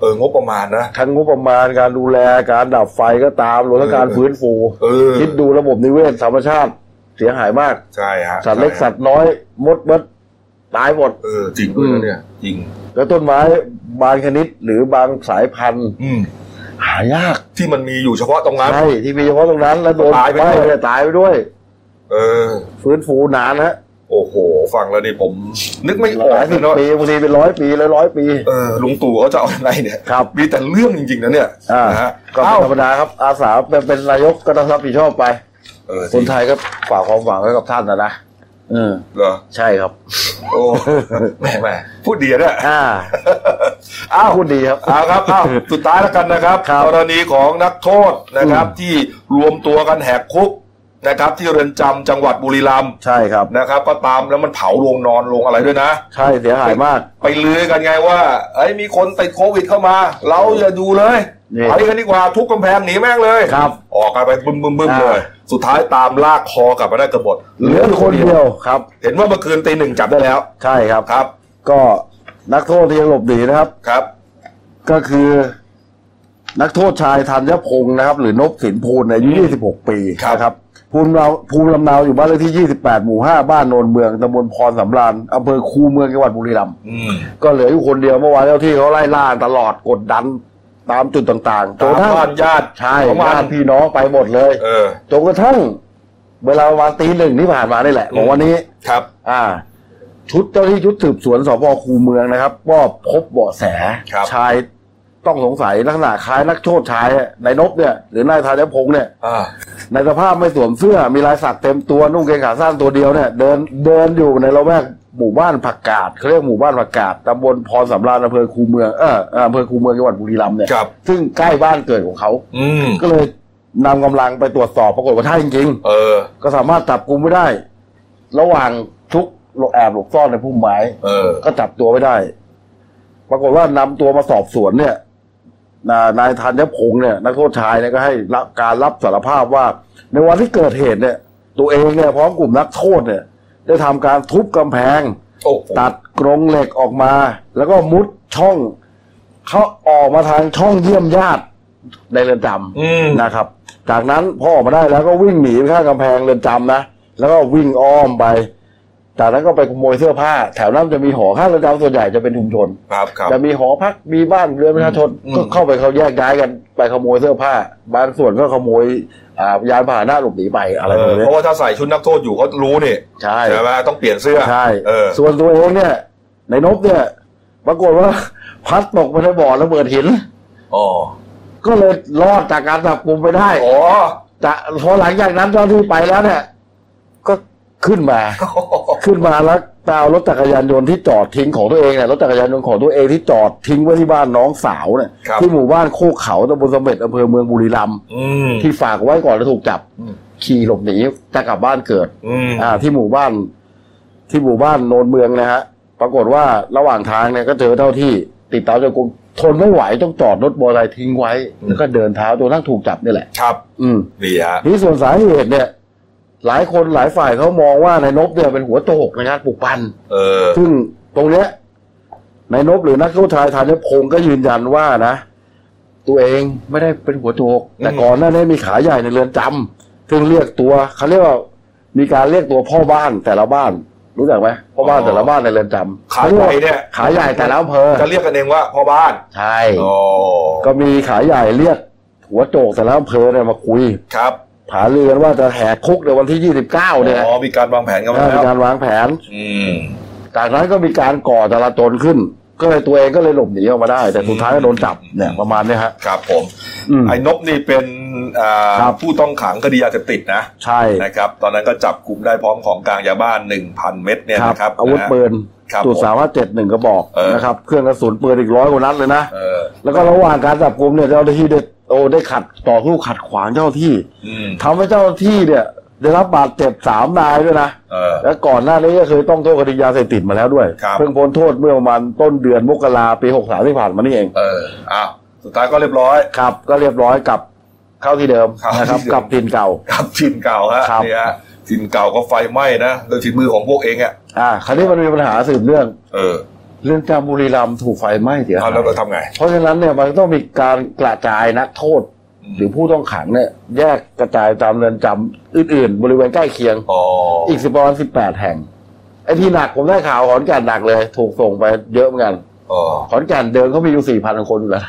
เอองบประมาณนะทั้งงบประมาณการดูแลการดับไฟก็ตามรวมทั้งการเออฟื้นฟูเออคิดดูระบบนิเวศธรรมชาติเสียหายมากใช่ฮะสัตว์เล็กใช่สัตว์น้อยมดมดตายหมดเออจริงด้วยนะเนี่ยจริง แล้วต้นไม้บางชนิดหรือบางสายพันธุ์อืมหายากที่มันมีอยู่เฉพาะตรงนั้นใช่ที่มีเฉพาะตรงนั้น แล้วโดนตายไปไหม้ด้วยเนี่ยตายไปด้วย เออ ฟื้นฟูนานนะ โอ้โห ฟังแล้วนี่ผมนึกไม่อหอกลายเลสิยบเนาะปีบางทีเป็นร้อยปีเลยร้อยปีเออลุงตู่เขาจะเอายังไงเนี่ยครับมีแต่เรื่องจริงๆนะเนี่ยอ่านะฮะก็เอ้าเป็นธรรมดาครับอาสาเป็นเป็นนายกก็ต้องรับผิดชอบไปเออคนไทยก็ฝากความหวังไว้กับท่านนะนะเออเหรอใช่ครับ โอ้แหม่แหม่พูดดีอะเนี่ยอ่าอ้าวพูดดีครับเอาครับอ้าวสุดท้ายแล้วกันนะครับครับกรณีของนักโทษนะครับอืมที่รวมตัวกันแหกคุก นะครับ ที่เรือนจำจังหวัดบุรีรัมย์ใช่ครับ นะครับ ก็ตามแล้วมันเผาโรงนอนโรงอะไรด้วยนะ ใช่เสียหายมาก ไปลือกันไงว่าเอ้ยมีคนติดโควิดเข้ามา เราอย่าดูเลยนี่ไปกันดีกว่าทุบกำแพงหนีแม่งเลยครับ ออกกันไปบึ้มบึ้มบึ้มอ่า เลย สุดท้ายตามลากคอกลับมาได้กระบฏเหลือคนเดียวครับ เห็นว่าเมื่อคืนตีหนึ่งจับได้แล้วใช่ครับ ครับก็นักโทษที่ยังหลบหนีนะครับ ครับก็คือ นักโทษชายธัญพงศ์นะครับ หรือนบสินพูนอายุ 26 ปีครับนะครับ ภูมิเราภูมิลำเนาอยู่บ้านเลขที่ 28 หมู่ 5 บ้านโนนเมืองตำบลพรสำราญอำเภอคูเมืองจังหวัดบุรีรัมย์อืมก็เหลืออยู่คนเดียวเมื่อวานเจ้าที่เขาไล่ล่าตลอดกดดันตามจุดต่างๆจตานมกระทั่งบ้านญาติใช่ของมัญานติพี่น้องไปหมดเลยเออจนกระทั่งเวลาประมาณตีหนึ่งที่ผ่านมานี่แหละของวันนี้ครับ อ่า ชุดเจ้าหน้าที่ชุดสืบสวนสพคูเมืองนะครับก็พบเบาะแสครับชาย ต้องสงสัยลักษณะคล้ายนักโทษชายอะนายนบเนี่ยหรือนายธานพงศ์เนี่ยอ่าในสภาพไม่สวมเสื้อมีลายสักเต็มตัวนุ่งเกงขาสั้นตัวเดียวเนี่ยเดินเดินอยู่ในละแวกหมู่บ้านผักกาดเขาเรียกหมู่บ้านผักกาดตำบลพรสำราญอำเภอคูเมืองเออเอออำเภอคูเมืองจังหวัดบุรีรัมย์เนี่ยครับซึ่งใกล้บ้านเกิดของเขาอืมก็เลยนำกำลังไปตรวจสอบปรากฏว่าใช่จริงเออๆก็สามารถจับกุมไม่ได้ ระหว่างชุกแอบหลบซ่อนในพุ่มไม้เออก็จับตัวไม่ได้ ปรากฏว่านำตัวมาสอบสวนเนี่ย นานายธัญพงศ์เนี่ยนักโทษชายเนี่ยก็ให้รับการรับสารภาพว่า ในวันที่เกิดเหตุเนี่ย ตัวเองเนี่ยพร้อมกลุ่มนักโทษเนี่ย ได้ทำการทุบกำแพงโอ้โหตัดกรงเหล็กออกมา แล้วก็มุดช่องเขาออกมาทางช่องเยี่ยมญาติในเรือนจอืมำนะครับ จากนั้นพอออกมาได้แล้วก็วิ่งหนีไปข้างกำแพงเรือนจำนะแล้วก็วิ่งอ้อมไป จากนั้นก็ไปขโมยเสื้อผ้า แถวนั้นจะมีหอข้างเรือนจำส่วนใหญ่จะเป็นชุมชน ครับครับ จะมีหอพักมีบ้านเรือนประชาชนอืม ก็เข้าไปเขาแยกย้ายกัน ไปขโมยเสื้อผ้า บางส่วนก็ขโมยอ่ายานพาหนะหลบหนีไปอะไรเอแบบอนี้เพราะว่าถ้าใส่ชุดนักโทษอยู่ก็รู้นี่ใช่ใช่ไหมต้องเปลี่ยนเสื้อใช่เออส่วนตัวเองเนี่ย ในนบเนี่ยปรากฏว่าพัดตกไปในบ่อระเบิดหิน อ๋อก็เลยรอดจากการจับกลุ่มไปได้ อ๋อ จะพอหลังจากนั้นเจ้าที่ไปแล้วเนี่ยก็ ขึ้นมา ขึ้นมาแล้วตเอารถจักรยานยนต์ที่จอดทิ้งของตัวเองเนี่ยรถจักรยานยนต์ของตัวเองที่จอดทิ้งไว้ที่บ้านน้องสาวเนี่ยครับที่หมู่บ้านโคกเขาตำบลสมเด็จอำเภอเมืองบุรีรัมย์อืมที่ฝากไว้ก่อนจะถูกจับอืมขี่หลบหนีจะกลับบ้านเกิดอืมอ่า ที่หมู่บ้าน ที่หมู่บ้านโนนเมืองนะฮะ ปรากฏว่าระหว่างทางเนี่ยก็เจอเจ้าที่ติดตามจับกุมทนไม่ไหวต้องจอดรถมอเตอร์ไซค์ทิ้งไว้ แล้วก็เดินเท้าจนทั้งถูกจับนี่แหละ ครับ อืมนี่ฮะที่ส่วนสาเหตุเนี่ย หลายคนหลายฝ่ายเขามองว่านายนบเนี่ยเป็นหัวโจกในงานปลุกปั้นเออ ซึ่งตรงเนี้ยนายนบหรือนักโทษชายธัญพงศ์ก็ยืนยันว่านะ ตัวเองไม่ได้เป็นหัวโจก แต่อืมก่อนหน้านี้มีขาใหญ่ในเรือนจำซึ่งเรียกตัวเขาเรียกว่ามีการเรียกตัวพ่อบ้านแต่ละบ้าน รู้จักไหมพ่อบ้านแต่ละบ้านในเรือนจำขาใหญ่เนี่ย ขาใหญ่แต่ละอำเภอจะเรียกกันเองว่าพ่อบ้านใช่อ๋อก็มีขาใหญ่เรียกหัวโจกแต่ละอำเภอเนี่ยมาคุย ครับ หาเรือนว่าจะแหกคุกในวันที่ 29 เนี่ย อ๋อ มีการวางแผนกันมามีแล้วการวางแผน อืมจากนั้นก็มีการก่อจราจรขึ้น ก็เลยตัวเองก็เลยหลบหนีออกมาได้ แต่สุดท้ายก็โดนจับเนี่ยประมาณเนี้ยฮะ ครับผมอืมไอ้นบนี่เป็นอ่าครับผู้ต้องขังคดียาเสพติดนะ ใช่นะครับ ตอนนั้นก็จับกลุ่มได้พร้อมของกลางยาบ้านหนึ่งพันเม็ดเนี่ยครับนะครับอาวุธนะฮะปืนครับจุดผมสามารถเจ็ดหนึ่งกระบอกเออนะครับ เครื่องกระสุนปืนอีกร้อยกว่านัดเลยนะเออแล้วก็ระหว่างการจับกุมเนี่ยเจ้าหน้าที่ได้ โอ้ได้ขัดต่อสู้ขัดขวางเจ้าหน้าที่อืม ทำให้เจ้าหน้าที่เนี่ย ได้รับบาดเจ็บสามนายด้วยนะเออ และก่อนหน้านี้ก็เคยต้องโทษคดียาเสพติดมาแล้วด้วย ครับ เพิ่งพ้นโทษเมื่อประมาณต้นเดือนมกราปีหกสามที่ผ่านมานี่เอง เอออ้าวสุดท้ายก็เรียบร้อย ครับ ก็เรียบร้อยกลับเข้าที่เดิมเข้าที่นะครับเดิม กลับถิ่นเก่ากับถิ่นเก่าฮะครับ นี่ฮะถิ่นเก่าก็ไฟไหม้นะโดยฝีมือของพวกเองอะอ่าคราวนี้มันมีปัญหาสืบเนื่อง เออ เรื่องจำบุรีรัมย์ถูกไฟไหม้เสียหาเอายแล้วเราทำไง เพราะฉะนั้นเนี่ยมันต้องมีการกระจายนักโทษ หรือผู้ต้องขังเนี่ยแยกกระจายตามเรือนจำอื่น ๆ บริเวณใกล้เคียงอ๋ออีกสิบประมาณสิบแปดแห่งไอ้ที่หนักผมได้ข่าวขอนแก่นหนักเลย ถูกส่งไปเยอะเหมือนกันอ๋อขอนแก่นเดินเขามีอยู่สี่พันคนอยู่แล้ว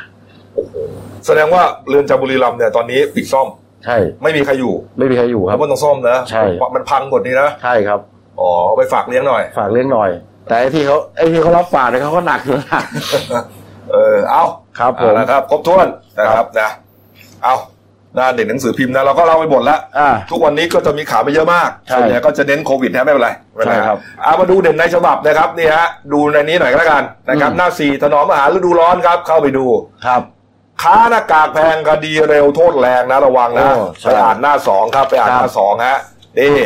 แสดงว่าเรือนจำบุรีรัมย์เนี่ยตอนนี้ปิดซ่อม ใช่ ไม่มีใครอยู่ ไม่มีใครอยู่คแล้รับวก็ต้องซ่อมนะใช่มันพังหมดนี่นะใช่ครับอ๋อเอาไปฝากเลี้ยงหน่อย ฝากเลี้ยงหน่อย แต่ไอ้ที่เขาไอ้ที่เขารับฝากเนี่ยเขาก็หนักอยู่นะ เออเอาครับผม เอาละครับครบถ้วนนะครับนะเอาหน้าเด่นหนังสือพิมพ์นะเราก็เล่าไปหมดแล้ว อ่า ทุกวันนี้ก็จะมีข่าวไปเยอะมากใช่ส่วนใหญ่ก็จะเน้นโควิดนะไม่เป็นไรไม่เป็นไรใช่ครับเอามาดูเด่นในฉบับนะครับนี่ฮะดูในนี้หน่อยก็แล้วกันนะครับอืม หน้าสี่ถนอมอาหารฤดูร้อนครับ เข้าไปดู ครับ ค้าหน้ากากแพงคดีเร็วโทษแรงนะระวังนะโอ้ใช่ไปอ่านหน้าสองครับไปอ่านครับหน้าสองฮะนี่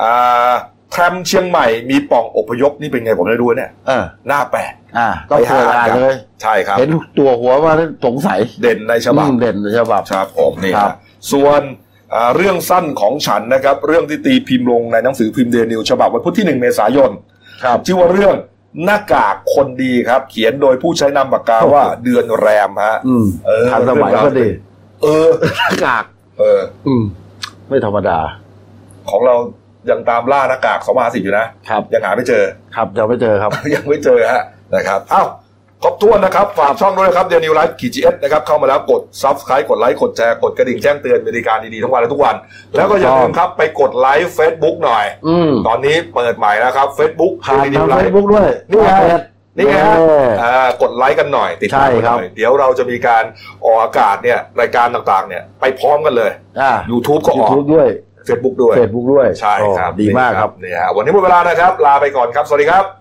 อ่า แทรมเชียงใหม่มีปล่องอพยพนี่เป็นไงผมได้ดูเนี่ยอ่าหน้าแปดอ่าต้องเปิดอ่านเลย ใช่ครับ เห็นตัวหัวมาแล้วสงสัยเด่นในฉบับอืมเด่นในฉบับครับผมนี่ครัฮะบส่วนอ่าเรื่องสั้นของฉันนะครับ เรื่องที่ตีพิมพ์ลงในหนังสือพิมพ์เดลินิวส์ฉบับวันพุธที่หนึ่งเมษายนครับชื่อว่าเรื่องหน้ากากคนดีครับ เขียนโดยผู้ใช้นามปากกาว่าเดือนแรมฮะอืมเออทันสมัยก็ดี เออหน้ากาก เออ อืมไม่ธรรมดา ของเรา ยังตามล่าหน้ากากสองพันสิบอยู่นะครับ ยังหาไม่เจอ ครับจะไม่เจอครับ ยังไม่เจอฮะนะครับอ้าวครบถ้วนนะครับฝากช่องด้วยนะครับเดลินิวส์ไลฟ์ขีจีเอสนะครับเข้ามาแล้วกด subscribe กดไลค์กดแชร์กดกระดิ่งแจ้งเตือนบริการดีๆทั้งวันและทุกวัน แล้วก็อย่าลืมครับไปกดไลค์เฟซบุ๊กหน่อยอืมตอนนี้เปิดใหม่แล้วครับเฟซบุ๊กผ่านเดนิทางวไลเฟซฟ์บุ๊กด้วยนี่ไงเพจนี่ไงฮะเอออ่ากดไลค์กันหน่อย ติดตามใช่กันคหรับน่อย เดี๋ยวเราจะมีการออกอากาศเนี่ยรายการต่างๆเนี่ยไปพร้อมกันเลยอ่า YouTube ก็อยูอกทูบด้วย Facebook ด้วยเฟซบุ๊กด้วยใช่ครับโอ้ดีมากครับนี่ฮะวันนี้หมดเวลานะครับ ลาไปก่อนครับ สวัสดีครับ